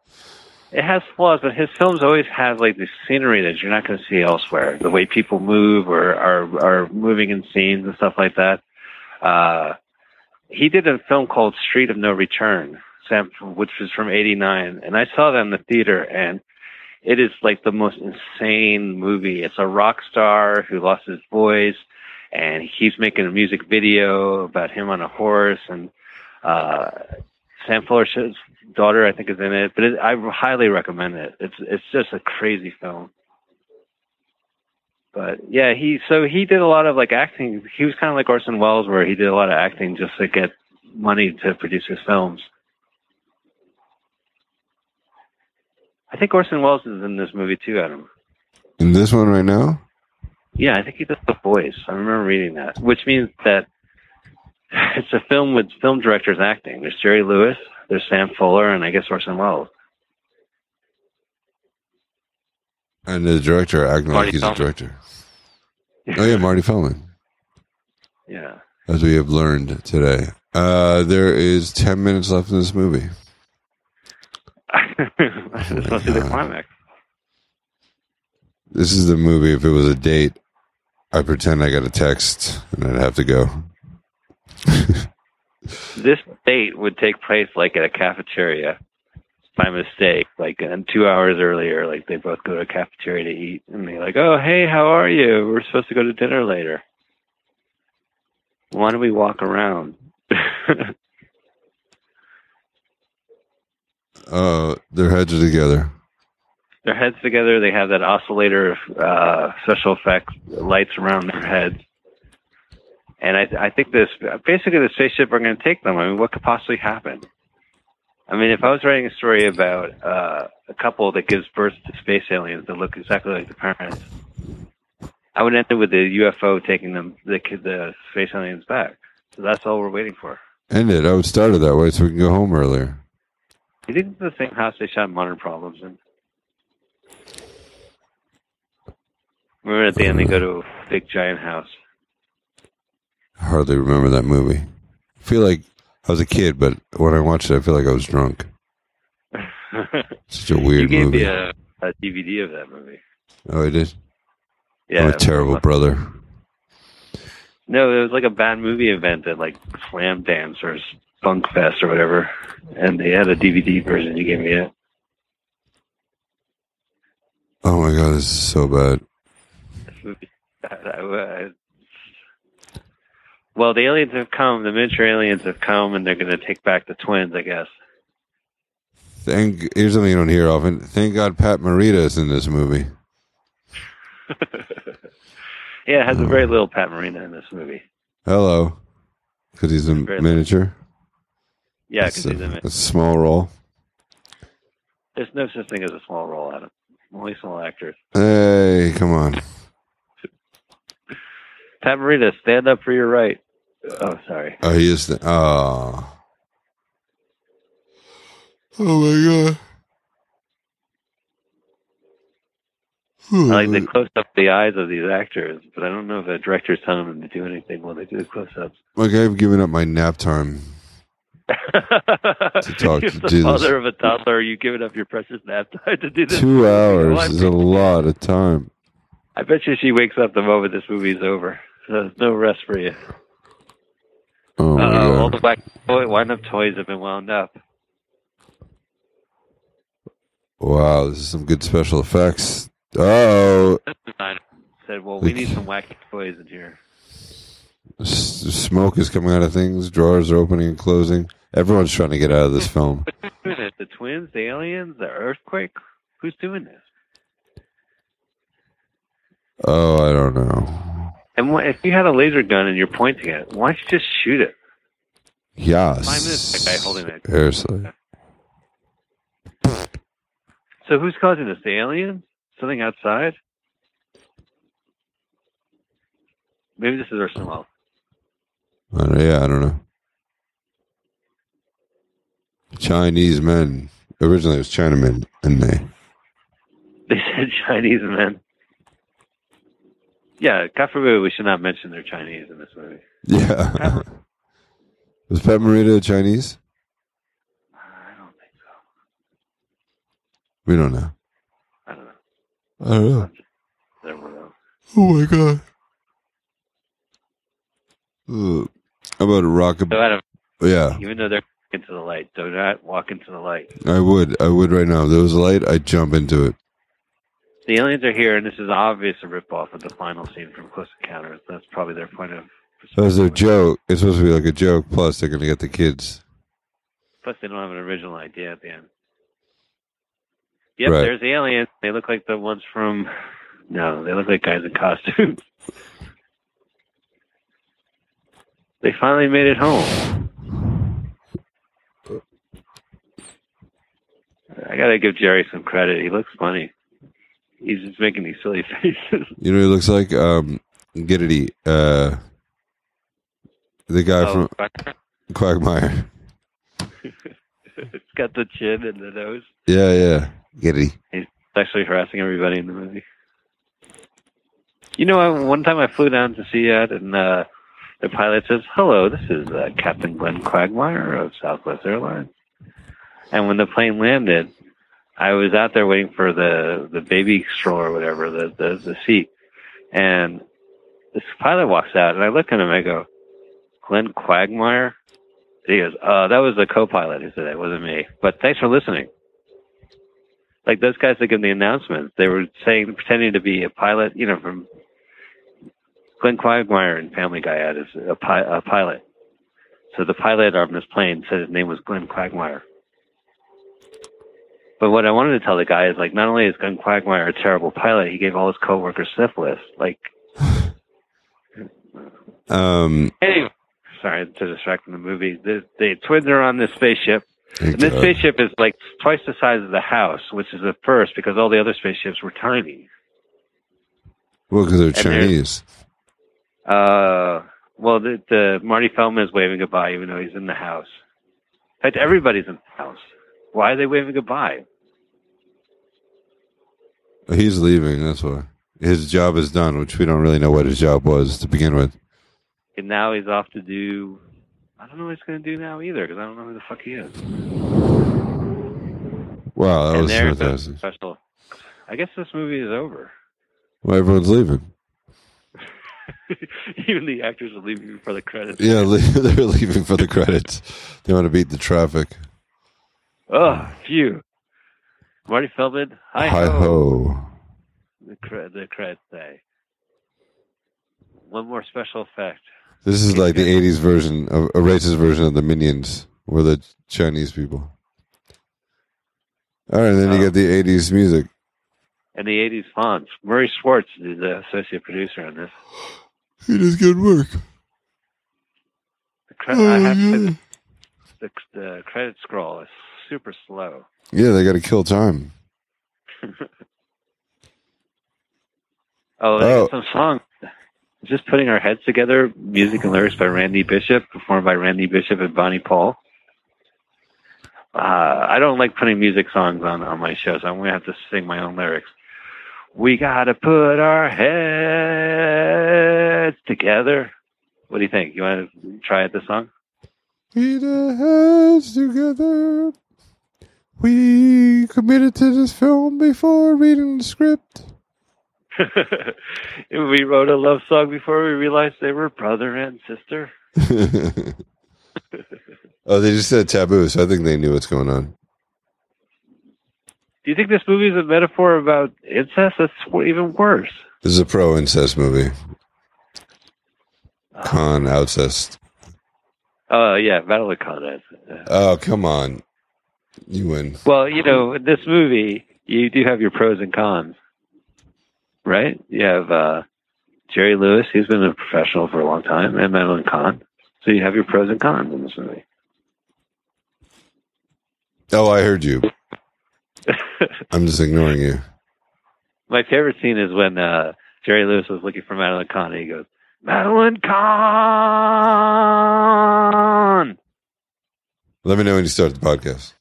It has flaws, but his films always have like the scenery that you're not going to see elsewhere. The way people move or are are moving in scenes and stuff like that. Uh, he did a film called Street of No Return, which was from '89, and I saw that in the theater, and it is like the most insane movie. It's a rock star who lost his voice, and he's making a music video about him on a horse, and uh, Sam Fuller's daughter, I think, is in it. But it, I highly recommend it. It's it's just a crazy film. But yeah, he so he did a lot of like acting. He was kind of like Orson Welles, where he did a lot of acting just to get money to produce his films. I think Orson Welles is in this movie too, Adam. In this one right now? Yeah, I think he does the voice. I remember reading that, which means that (sighs) it's a film with film directors acting. There's Jerry Lewis, there's Sam Fuller, and I guess Orson Welles. And the director acting Marty like he's Feldman. a director. Oh yeah, Marty Feldman. (laughs) Yeah. As we have learned today. Uh, there is ten minutes left in this movie. Just want to see the climax. This is the movie. If it was a date, I pretend I got a text and I'd have to go. (laughs) This date would take place like at a cafeteria by mistake, like and two hours earlier. Like they both go to a cafeteria to eat, and they're like, "Oh, hey, how are you? We're supposed to go to dinner later. Why don't we walk around?" (laughs) Uh, their heads are together. Their heads together. They have that oscillator uh, special effects lights around their heads. And I, I think this basically the spaceship are going to take them. I mean, what could possibly happen? I mean, if I was writing a story about uh, a couple that gives birth to space aliens that look exactly like the parents, I would end it with the UFO taking them the the space aliens back. So that's all we're waiting for. End it. I would start it that way so we can go home earlier. You think it's the same house they shot Modern Problems in? Remember at the end they go to a big giant house. I hardly remember that movie. I feel like I was a kid, but when I watched it, I feel like I was drunk. (laughs) Such a you weird gave movie. me a, a DVD of that movie. Oh, I did. Yeah, I'm a terrible brother. No, it was like a bad movie event at like Slam Dance or Funk Fest or whatever, and they had a DVD version. You gave me it. Oh my god, this is so bad. This movie. I- I- well, the aliens have come. The miniature aliens have come, and they're going to take back the twins. I guess. Thank. Here's something you don't hear often. Thank God Pat Morita is in this movie. (laughs) yeah, it has a very oh. little Pat Morita in this movie. Hello, because he's a miniature. Yeah, That's because he's it. a small role. There's no such thing as a small role, Adam. Small actors. Hey, come on. Pat stand up for your right. Oh, sorry. Oh, he is. The, oh. Oh my god. I like the hmm. close up the eyes of these actors, but I don't know if the director's telling them to do anything while they do the close ups. Like I've given up my nap time. (laughs) talk- You're to the do this. father of a toddler. You giving up your precious nap time to do this? Two hours is a lot of time. I bet you she wakes up the moment this movie's over. So there's no rest for you. Oh my Uh, all the black toy, wind up toys have been wound up. Wow, this is some good special effects. Oh, said, "Well, we need some wacky toys in here." Smoke is coming out of things. Drawers are opening and closing. Everyone's trying to get out of this film. The twins, the aliens, the earthquake. Who's doing this? Oh, I don't know. And what, if you had a laser gun and you're pointing it, why don't you just shoot it? Yes. Five minutes, that guy holding it. Seriously. So who's causing this? The aliens? Something outside? Maybe this is Orson Welles. I don't, yeah, I don't know. Chinese men. Originally, it was Chinamen, and they. They said Chinese men. Yeah, God forbid we should not mention they're Chinese in this movie. Yeah. (laughs) was Pat Morita Chinese? I don't think so. We don't know. I don't know. I don't know. Oh my god. Ugh. How about a rocket? So Adam, Yeah, even though they're into the light, do not walk into the light. I would. I would right now. If there was a light, I'd jump into it. The aliens are here, and this is obvious a ripoff of the final scene from Close Encounters. That's probably their point of. That was their joke. It's supposed to be like a joke. Plus, they're going to get the kids. Plus, they don't have an original idea at the end. Yep, Right. there's the aliens. They look like the ones from. No, they look like guys in costumes. (laughs) they finally made it home. I gotta give Jerry some credit. He looks funny. He's just making these silly (laughs) faces. You know what he looks like? Um, Giggity, uh, the guy Oh, from Quagmire. (laughs) it's got the chin and the nose. Yeah, yeah. Giggity. He's actually harassing everybody in the movie. You know, one time I flew down to see it, and uh, the pilot says, "Hello, this is uh, Captain Glenn Quagmire of Southwest Airlines." And when the plane landed, I was out there waiting for the the baby stroller or whatever, the the, the seat, and this pilot walks out, and I look at him, and I go, "Glenn Quagmire." He goes, "Uh, that was the co-pilot." He said, "It wasn't me." But thanks for listening like those guys that give the announcements, they were saying, pretending to be a pilot, you know, from Glenn Quagmire and Family Guy had is a, pi- a pilot. So the pilot on this plane said his name was Glenn Quagmire. But what I wanted to tell the guy is like, not only is Glenn Quagmire a terrible pilot, he gave all his coworkers syphilis. Like, (sighs) Um, anyway, sorry to distract from the movie. The, the twins are on this spaceship. And this God. spaceship is like twice the size of the house, which is the first because all the other spaceships were tiny. well, because they're they're- Chinese. Uh, well, the, the Marty Feldman is waving goodbye, even though he's in the house. In fact, everybody's in the house. Why are they waving goodbye? He's leaving. That's why his job is done, which we don't really know what his job was to begin with. And now he's off to do. I don't know what he's going to do now either because I don't know who the fuck he is. Wow, that and was fantastic. special. I guess this movie is over. Well, everyone's leaving. (laughs) Even the actors are leaving for the credits. Yeah, (laughs) they're leaving for the credits. They want to beat the traffic. Oh, phew. Marty Feldman. Hi Hi ho. The, cre- the credits say. One more special effect. This is like the '80s version of a racist version of the Minions, where the Chinese people. All right, and then you Oh. get the '80s music. And the 80s fonts. Murray Schwartz is the associate producer on this. He does good work. The, cre- I have Oh, to, the, the credit scroll is super slow. Yeah, they got to kill time. Oh, they Oh. some songs. Just putting our heads together, music and lyrics by Randy Bishop, performed by Randy Bishop and Bonnie Paul. Uh, I don't like putting music songs on, on my show, so I'm going to have to sing my own lyrics. We got to put our heads together. What do you think? You want to try it this song? Put our heads together. We committed to this film before reading the script. (laughs) we wrote a love song before we realized they were brother and sister. (laughs) (laughs) oh, they just said taboo, so I think they knew what's going on. Do you think this movie is a metaphor about incest? That's even worse. This is a pro incest movie. Con outcest. Oh, yeah, Battle of Con. Uh, Oh, come on. You win. Well, you know, in this movie, you do have your pros and cons, right? You have uh, Jerry Lewis, he's been a professional for a long time, and Madeline Kahn. So you have your pros and cons in this movie. Oh, I heard you. (laughs) I'm just ignoring you. My favorite scene is when uh, Jerry Lewis was looking for Madeline Kahn, and he goes, Madeline Kahn! Let me know when you start the podcast.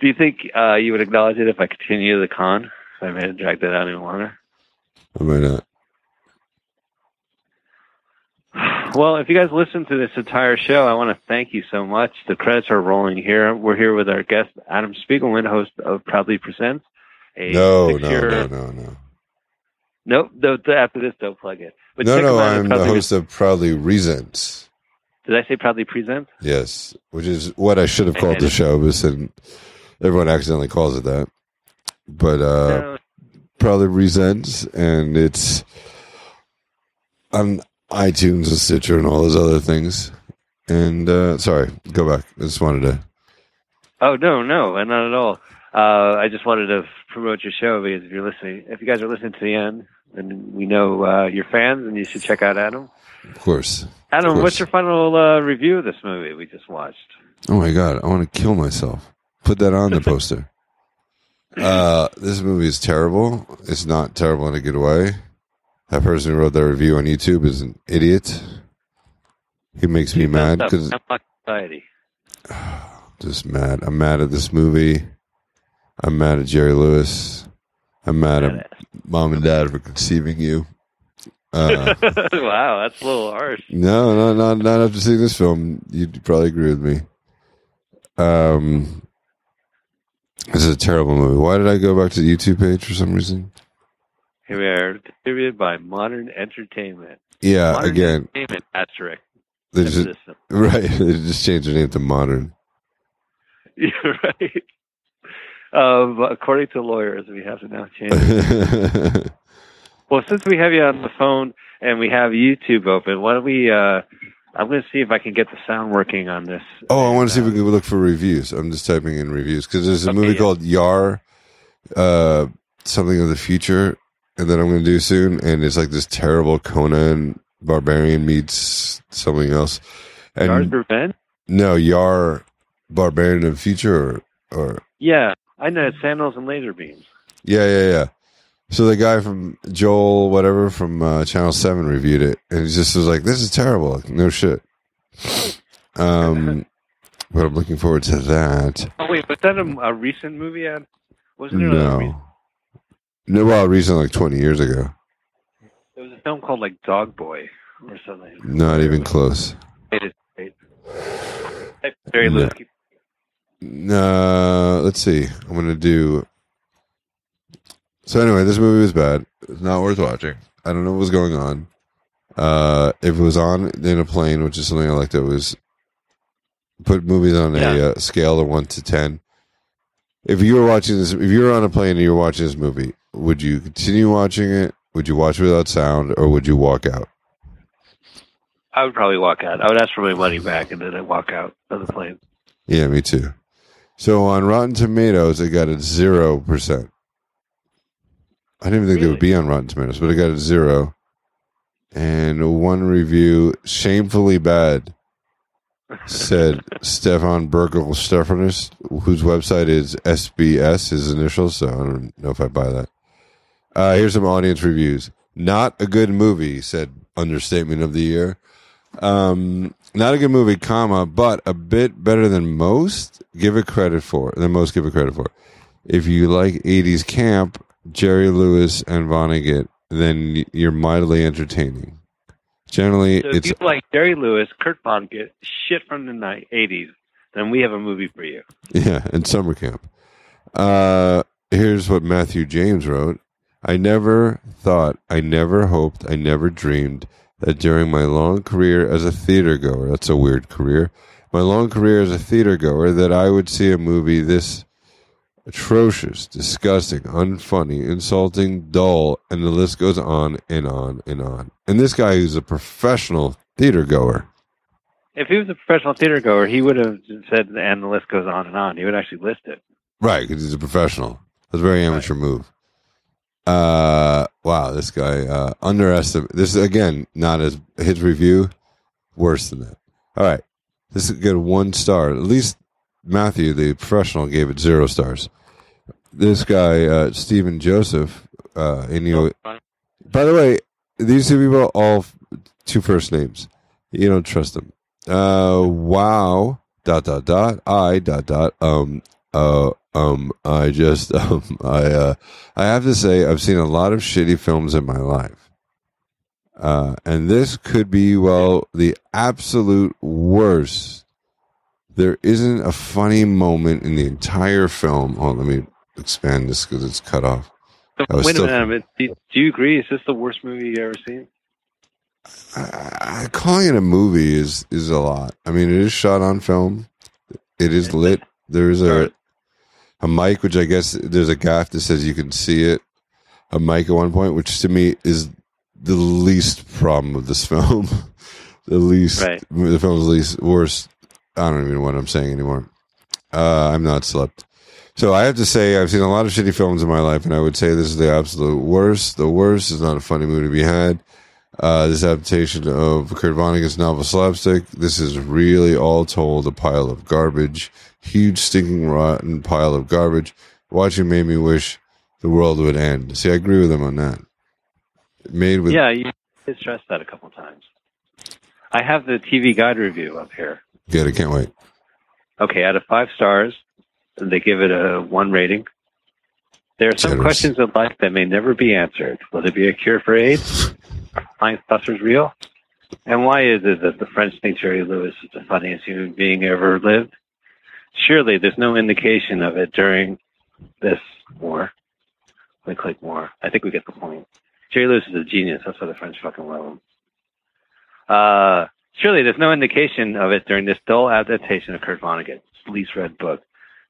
Do you think uh, you would acknowledge it if I continue the con? If I it drag that out any longer? I might not. Well, if you guys listen to this entire show, I want to thank you so much. The credits are rolling here. We're here with our guest, Adam Spiegelman, host of Proudly Presents. A No, no, no, no, no. Nope. Don't, after this, don't plug it. But No, no, him out at I'm the host of Proudly Resents. Did I say Proudly Presents? Yes, which is what I should have called the (laughs) show, but everyone accidentally calls it that. But uh, No. Proudly Resents, and it's on iTunes and Stitcher and all those other things. And uh, sorry, go back. I just wanted to. Oh no, no, and not at all. Uh, I just wanted to promote your show because if you're listening, if you guys are listening to the end, then we know uh, you're fans, and you should check out Adam. Of course. Adam, course. what's your final uh, review of this movie we just watched? Oh my god, I want to kill myself. Put that on the (laughs) poster. Uh, this movie is terrible. It's not terrible in a good way. That person who wrote that review on YouTube is an idiot. He makes me mad because society. (sighs) just mad. I'm mad at this movie. I'm mad at Jerry Lewis. I'm mad at mom and dad for conceiving you. Uh, (laughs) wow, that's a little harsh. no, no, not not after seeing this film. You'd probably agree with me. Um, this is a terrible movie. Why did I go back to the YouTube page for some reason? Here we are, distributed by Modern Entertainment. Yeah, Modern again, Entertainment asterisk. they just (laughs) right. They just changed the name to Modern. (laughs) You're right. Um, according to lawyers, we have to now change. (laughs) Well, since we have you on the phone and we have YouTube open, why don't we? Uh, I'm going to see if I can get the sound working on this. Oh, I want to see if we can look for reviews. I'm just typing in reviews because there's a Okay, movie yeah. called Yar, uh, something of the future, that I'm going to do soon. And it's like this terrible Conan Barbarian meets something else. And Yar's Revenge? no, Yar, Barbarian of the future, or or Yeah, I know. It's Sandals and Laser Beams. yeah, yeah, yeah. So the guy from Joel, whatever from uh, Channel Seven, reviewed it, and he just was like, "This is terrible." Like, no shit. (laughs) Um, but I'm looking forward to that. Oh wait, was that a, a recent movie? Ad? Wasn't there No. No, well, recently, like 20 years ago. There was a film called like Dog Boy or something. Not even close. It is great. Jerry No. No, let's see. I'm going to do. So, anyway, this movie was bad. It's not worth watching. I don't know what was going on. Uh, if it was on in a plane, which is something I like to was put movies on a uh, scale of 1 to 10. If you were watching this, if you were on a plane and you were watching this movie, would you continue watching it? Would you watch it without sound or would you walk out? I would probably walk out. I would ask for my money back and then I'd walk out of the plane. Yeah, me too. So on Rotten Tomatoes, it got a zero percent. I didn't even think they Really? would be on Rotten Tomatoes, but it got a zero. And one review, shamefully bad, said (laughs) Stefan Berkel Stefanus, whose website is SBS, his initials. So I don't know if I buy that. Uh, here's some audience reviews. Not a good movie, said understatement of the year. Um, not a good movie, comma, but a bit better than most. Give it credit for than most. Give it credit for. If you like '80s camp, Jerry Lewis and Vonnegut, then you're mightily entertaining. Generally, So if it's you like Jerry Lewis, Kurt Vonnegut, shit from the ni- 80s, then we have a movie for you. (laughs) Yeah, and summer camp. Uh, here's what Matthew James wrote. I never thought, I never hoped, I never dreamed that during my long career as a theater goer, that's a weird career, my long career as a theater goer, that I would see a movie this atrocious, disgusting, unfunny, insulting, dull, and the list goes on and on and on. And this guy who's a professional theater goer. If he was a professional theater goer, he would have said, and the list goes on and on. He would actually list it. Right, because he's a professional. That's a very amateur move. Uh, wow, this guy uh, underestimate. This is again not as his review. Worse than that. All right, this is a good. One star. At least Matthew, the professional, gave it zero stars. This guy, uh, Stephen Joseph, uh, and you know, by the way, these two people all two first names. You don't trust them. Uh, wow. Dot dot dot. I dot dot. Um. Uh. Um. I just. (laughs) Um. I. Uh. I have to say, I've seen a lot of shitty films in my life. Uh, and this could be well the absolute worst. There isn't a funny moment in the entire film. Oh, let me expand this because it's cut off. Wait still- a minute. Do, do you agree? Is this the worst movie you've ever seen? I, I, calling it a movie is is a lot. I mean, it is shot on film. It is lit. There is a a mic, which I guess there's a gaff that says you can see it. A mic at one point, which to me is the least problem of this (laughs) film. the least, Right. the film's least worst. I don't even know what I'm saying anymore. Uh, I'm not slept. So I have to say, I've seen a lot of shitty films in my life, and I would say this is the absolute worst. The worst is not a funny movie to be had. Uh, this adaptation of Kurt Vonnegut's novel Slapstick. This is really all told a pile of garbage, huge stinking rotten pile of garbage. Watching made me wish the world would end. See, I agree with him on that. Made with yeah, you did stress that a couple times. I have the TV Guide review up here. good. I can't wait. Okay, out of five stars, they give it a one rating. There are some Generous. questions in life that may never be answered. Will there be a cure for AIDS? Are flying saucers real? And why is it that the French think Jerry Lewis is the funniest human being ever lived? Surely there's no indication of it during this war. Click, click more. I think we get the point. Jerry Lewis is a genius. That's why the French fucking love him. Uh, surely there's no indication of it during this dull adaptation of Kurt Vonnegut's least read book.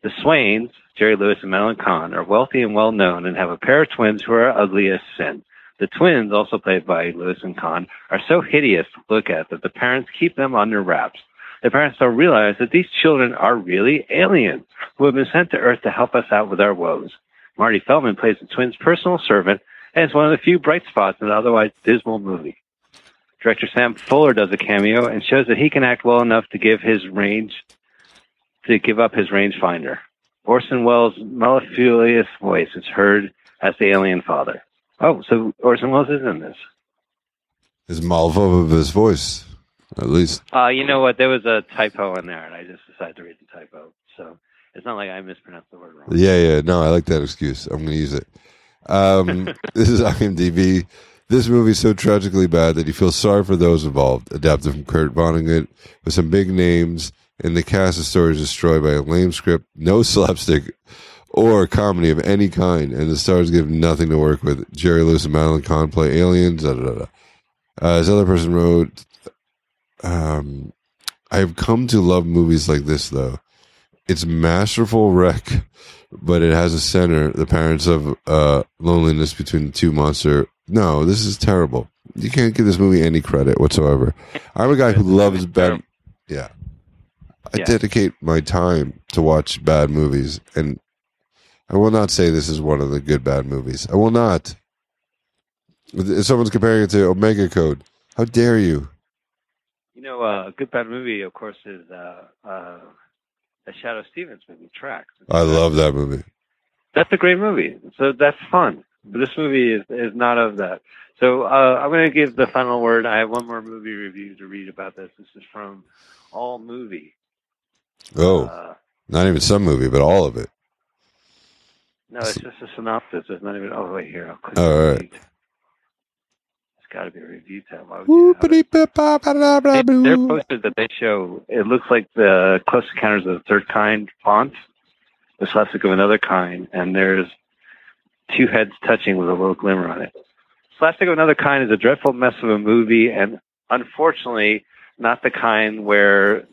The Swains, Jerry Lewis and Madeline Kahn, are wealthy and well known and have a pair of twins who are ugly as sin. The twins, also played by Lewis and Kahn, are so hideous to look at that the parents keep them under wraps. The parents don't realize that these children are really aliens who have been sent to Earth to help us out with our woes. Marty Feldman plays the twins' personal servant and is one of the few bright spots in an otherwise dismal movie. Director Sam Fuller does a cameo and shows that he can act well enough to give his range to give up his rangefinder. Orson Welles' mellifluous voice is heard as the alien father. Oh, so Orson Welles is in this. His malvo of his voice, at least. Uh, you know what? There was a typo in there, and I just decided to read the typo. So it's not like I mispronounced the word wrong. Yeah, yeah. No, I like that excuse. I'm going to use it. Um, (laughs) this is IMDb. This movie is so tragically bad that you feel sorry for those involved. Adapted from Kurt Vonnegut with some big names, and the cast of stories destroyed by a lame script, no (laughs) slapstick or comedy of any kind, and the stars give nothing to work with. Jerry Lewis and Madeline Kahn play aliens. Da, da, da. Uh, this other person wrote, um, "I've come to love movies like this, though. It's masterful (laughs) wreck." But it has a center, the parents of uh, loneliness between the two monster no, this is terrible. You can't give this movie any credit whatsoever. I'm a guy who loves bad. Yeah, I Yeah. dedicate my time to watch bad movies, and I will not say this is one of the good bad movies. I will not. If someone's comparing it to Omega Code, how dare you? You know, uh, a good bad movie, of course, is uh, uh, the Shadoe Stevens movie, Traxx. I love that movie. That's a great movie. So that's fun. But this movie is, is not of that. So uh, I'm going to give the final word. I have one more movie review to read about this. This is from All Movie. Oh, Uh, not even some movie, but all of it. no, it's just a synopsis. It's not even. Oh, wait, here. I'll click All right. review. Got to be a review tab. Why would you? They, they're posted that they show. It looks like the Close Encounters of the Third Kind font, the slapstick of another kind, and there's two heads touching with a little glimmer on it. Slapstick of another kind is a dreadful mess of a movie, and unfortunately, not the kind where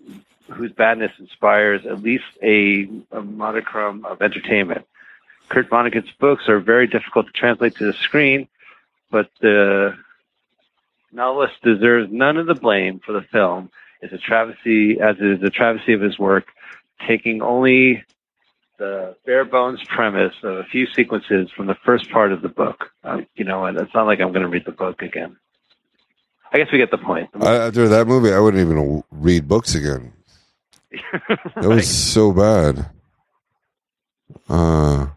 whose badness inspires at least a, a modicum of entertainment. Kurt Vonnegut's books are very difficult to translate to the screen, but the novelist deserves none of the blame for the film. It's a travesty, as it is a travesty of his work, taking only the bare bones premise of a few sequences from the first part of the book. Uh, you know, and it's not like I'm going to read the book again. I guess we get the point. I, after that movie, I wouldn't even read books again. (laughs) It was so bad. Uh,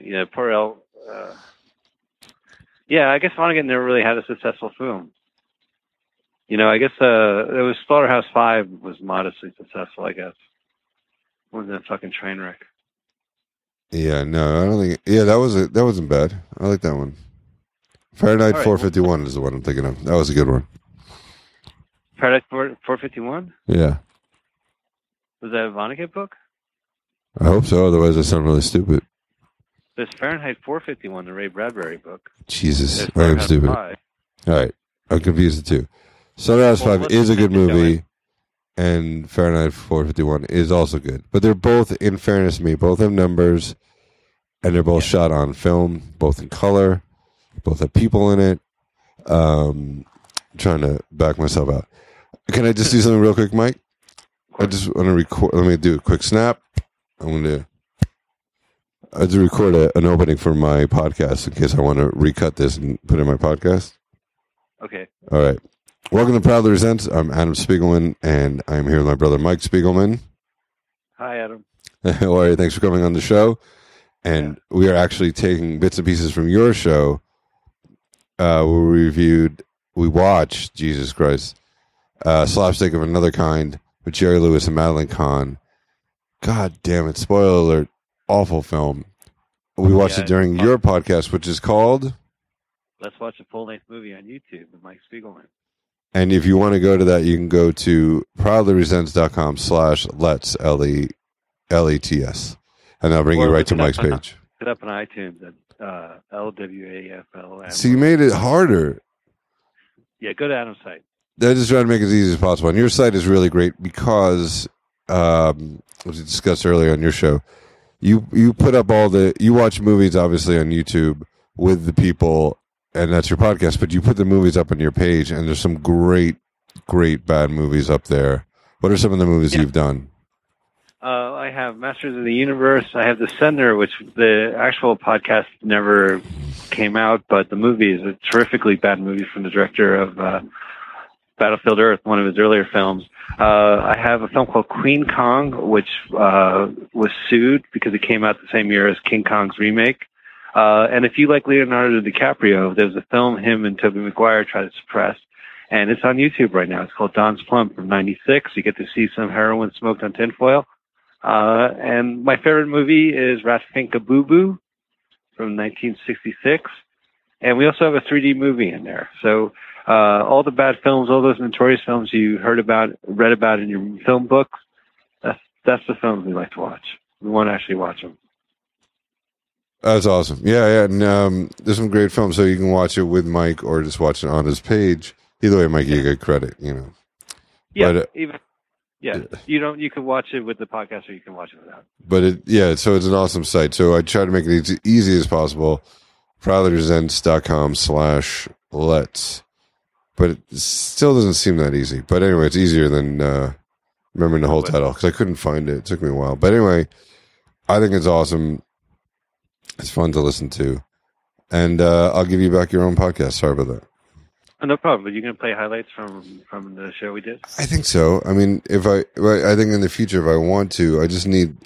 yeah, poor El. Uh, yeah, I guess Vonnegut never really had a successful film. You know, I guess uh, it was Slaughterhouse Five was modestly successful. I guess wasn't a fucking train wreck. yeah, no, I don't think. Yeah, that was a, that wasn't bad. I like that one. Fahrenheit right. 451 is the one I'm thinking of. That was a good one. Four Fifty One Yeah, was that a Vonnegut book? I hope so. Otherwise, I sound really stupid. There's Fahrenheit 451, the Ray Bradbury book. Jesus, I am stupid. Five. All right, I'm confused the two. Sunrise Well, Five is a good movie, and Fahrenheit 451 is also good. But they're both, in fairness to me, both have numbers, and they're both shot on film, both in color, both have people in it. Um, I'm trying to back myself out. Can I just do (laughs) something real quick, Mike? I just want to record. Let me do a quick snap. I'm going to. I have to record a, an opening for my podcast in case I want to recut this and put it in my podcast. Okay. All right. Welcome to Proudly Resents. I'm Adam Spiegelman, and I'm here with my brother Mike Spiegelman. Hi, Adam. (laughs) How are you? Thanks for coming on the show. And yeah. we are actually taking bits and pieces from your show. Uh, we reviewed, we watched, Jesus Christ, uh, Slapstick of Another Kind with Jerry Lewis and Madeline Kahn. God damn it. Spoiler alert. Awful film. We watched yeah, it during your podcast, which is called Let's Watch a Full Length Movie on YouTube with Mike Spiegelman. And if you want to go to that, you can go to proudlyresents.com slash let's L E L E T S. And that'll bring or you right to Mike's page. Put up on iTunes at uh, L W A F L. So you made it harder. Yeah, go to Adam's site. I just try to make it as easy as possible. And your site is really great because, um, as we discussed earlier on your show, you you put up all the you watch movies obviously on YouTube with the people and that's your podcast, but you put the movies up on your page, and there's some great, great bad movies up there. What are some of the movies yeah. you've done? Uh, I have Masters of the Universe. I have The Sender, which the actual podcast never came out, but the movie is a terrifically bad movie from the director of uh, Battlefield Earth, one of his earlier films. Uh, I have a film called Queen Kong, which uh, was sued because it came out the same year as King Kong's remake. Uh, and if you like Leonardo DiCaprio, there's a film him and Tobey Maguire try to suppress, and it's on YouTube right now. It's called Don's Plum from '96. You get to see some heroin smoked on tinfoil. Uh, and my favorite movie is Rat Pfink a Boo Boo from 1966. And we also have a 3D movie in there. So uh, all the bad films, all those notorious films you heard about, read about in your film books, that's that's the films we like to watch. We want to actually watch them. That's awesome. Yeah, yeah. And um, there's some great films, so you can watch it with Mike or just watch it on his page. Either way, Mike, you get credit. You know. Yeah. But, uh, even. Yeah, yeah, you don't. You can watch it with the podcast, or you can watch it without. But it, yeah. So it's an awesome site. So I try to make it as easy as possible. ProudlyResents.com slash let's. But it still doesn't seem that easy. But anyway, it's easier than uh, remembering the whole title because I couldn't find it. It took me a while. But anyway, I think it's awesome. It's fun to listen to. And uh, I'll give you back your own podcast. Sorry about that. Oh, no problem. Are you going to play highlights from from the show we did? I think so. I mean, if I, I think in the future, if I want to, I just need.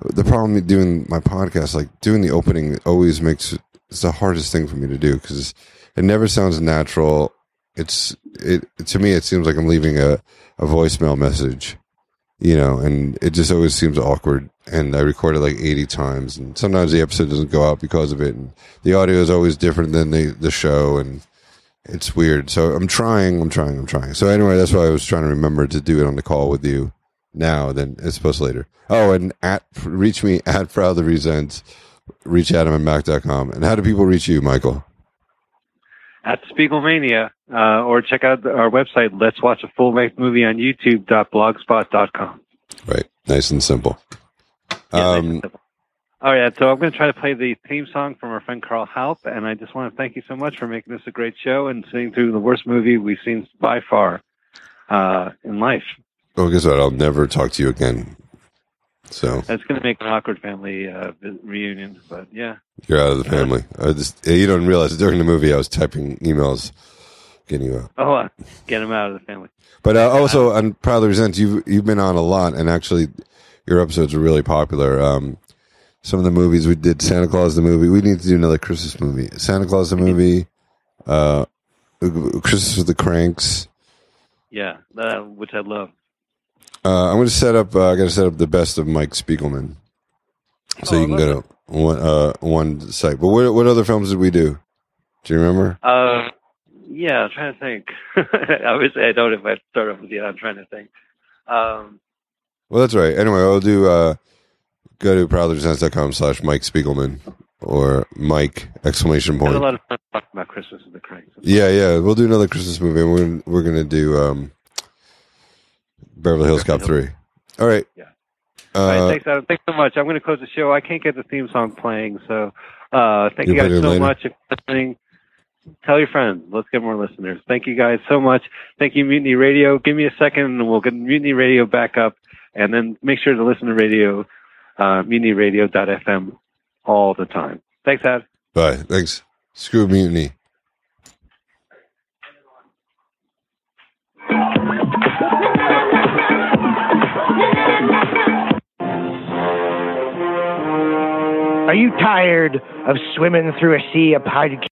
The problem with doing my podcast, like doing the opening, always makes it's the hardest thing for me to do because it never sounds natural. It's it to me, it seems like I'm leaving a a voicemail message, you know, and it just always seems awkward. And I recorded like 80 times, and sometimes the episode doesn't go out because of it. And the audio is always different than the, the show, and it's weird. So I'm trying, I'm trying, I'm trying. So anyway, that's why I was trying to remember to do it on the call with you now than it's supposed to later. Oh, and at reach me at Proud the Resents, reach Adam at Mac.com. And how do people reach you, Michael? At Spiegelmania, uh, or check out our website, Let's Watch a Full Length Movie on YouTube.blogspot.com. Right. Nice and simple. Yeah, um, nice and simple. All right, so I'm going to try to play the theme song from our friend Carl Halp, and I just want to thank you so much for making this a great show and sitting through the worst movie we've seen by far uh, in life. Well, guess what? I'll never talk to you again. So that's going to make an awkward family uh, reunion, but yeah, you're out of the family. I just you don't realize during the movie I was typing emails getting you out. Oh, uh, get him out of the family. But uh, also, I'm proud to resent you've you've been on a lot, and actually, your episodes are really popular. Um, some of the movies we did, Santa Claus the movie. We need to do another Christmas movie. Santa Claus the movie, uh, Christmas with the Cranks. Yeah, uh, which I love. Uh, I'm going to set up. Uh, I got to set up the best of Mike Spiegelman, so oh, you can go to one uh, one site. But what what other films did we do? Do you remember? Uh, yeah, I'm trying to think. (laughs) Obviously, I don't. If I start off with you, I'm trying to think. Um, well, that's right. Anyway, I'll do. Uh, go to proudlyresents.com slash Mike Spiegelman or Mike exclamation point. a lot of fun talking about Christmas and the Cranks. Yeah, yeah. We'll do another Christmas movie. And we're we're gonna do um, Beverly Hills Cop three. All right. Yeah. Uh, All right, thanks, Adam. Thanks so much. I'm going to close the show. I can't get the theme song playing, so uh, thank you guys so later. much for listening. Tell your friends. Let's get more listeners. Thank you guys so much. Thank you, Mutiny Radio. Give me a second, and we'll get Mutiny Radio back up, and then make sure to listen to radio, uh, mutinyradio.fm all the time. Thanks, Ad. Bye. Thanks. Screw Mutiny. Are you tired of swimming through a sea of podcasts?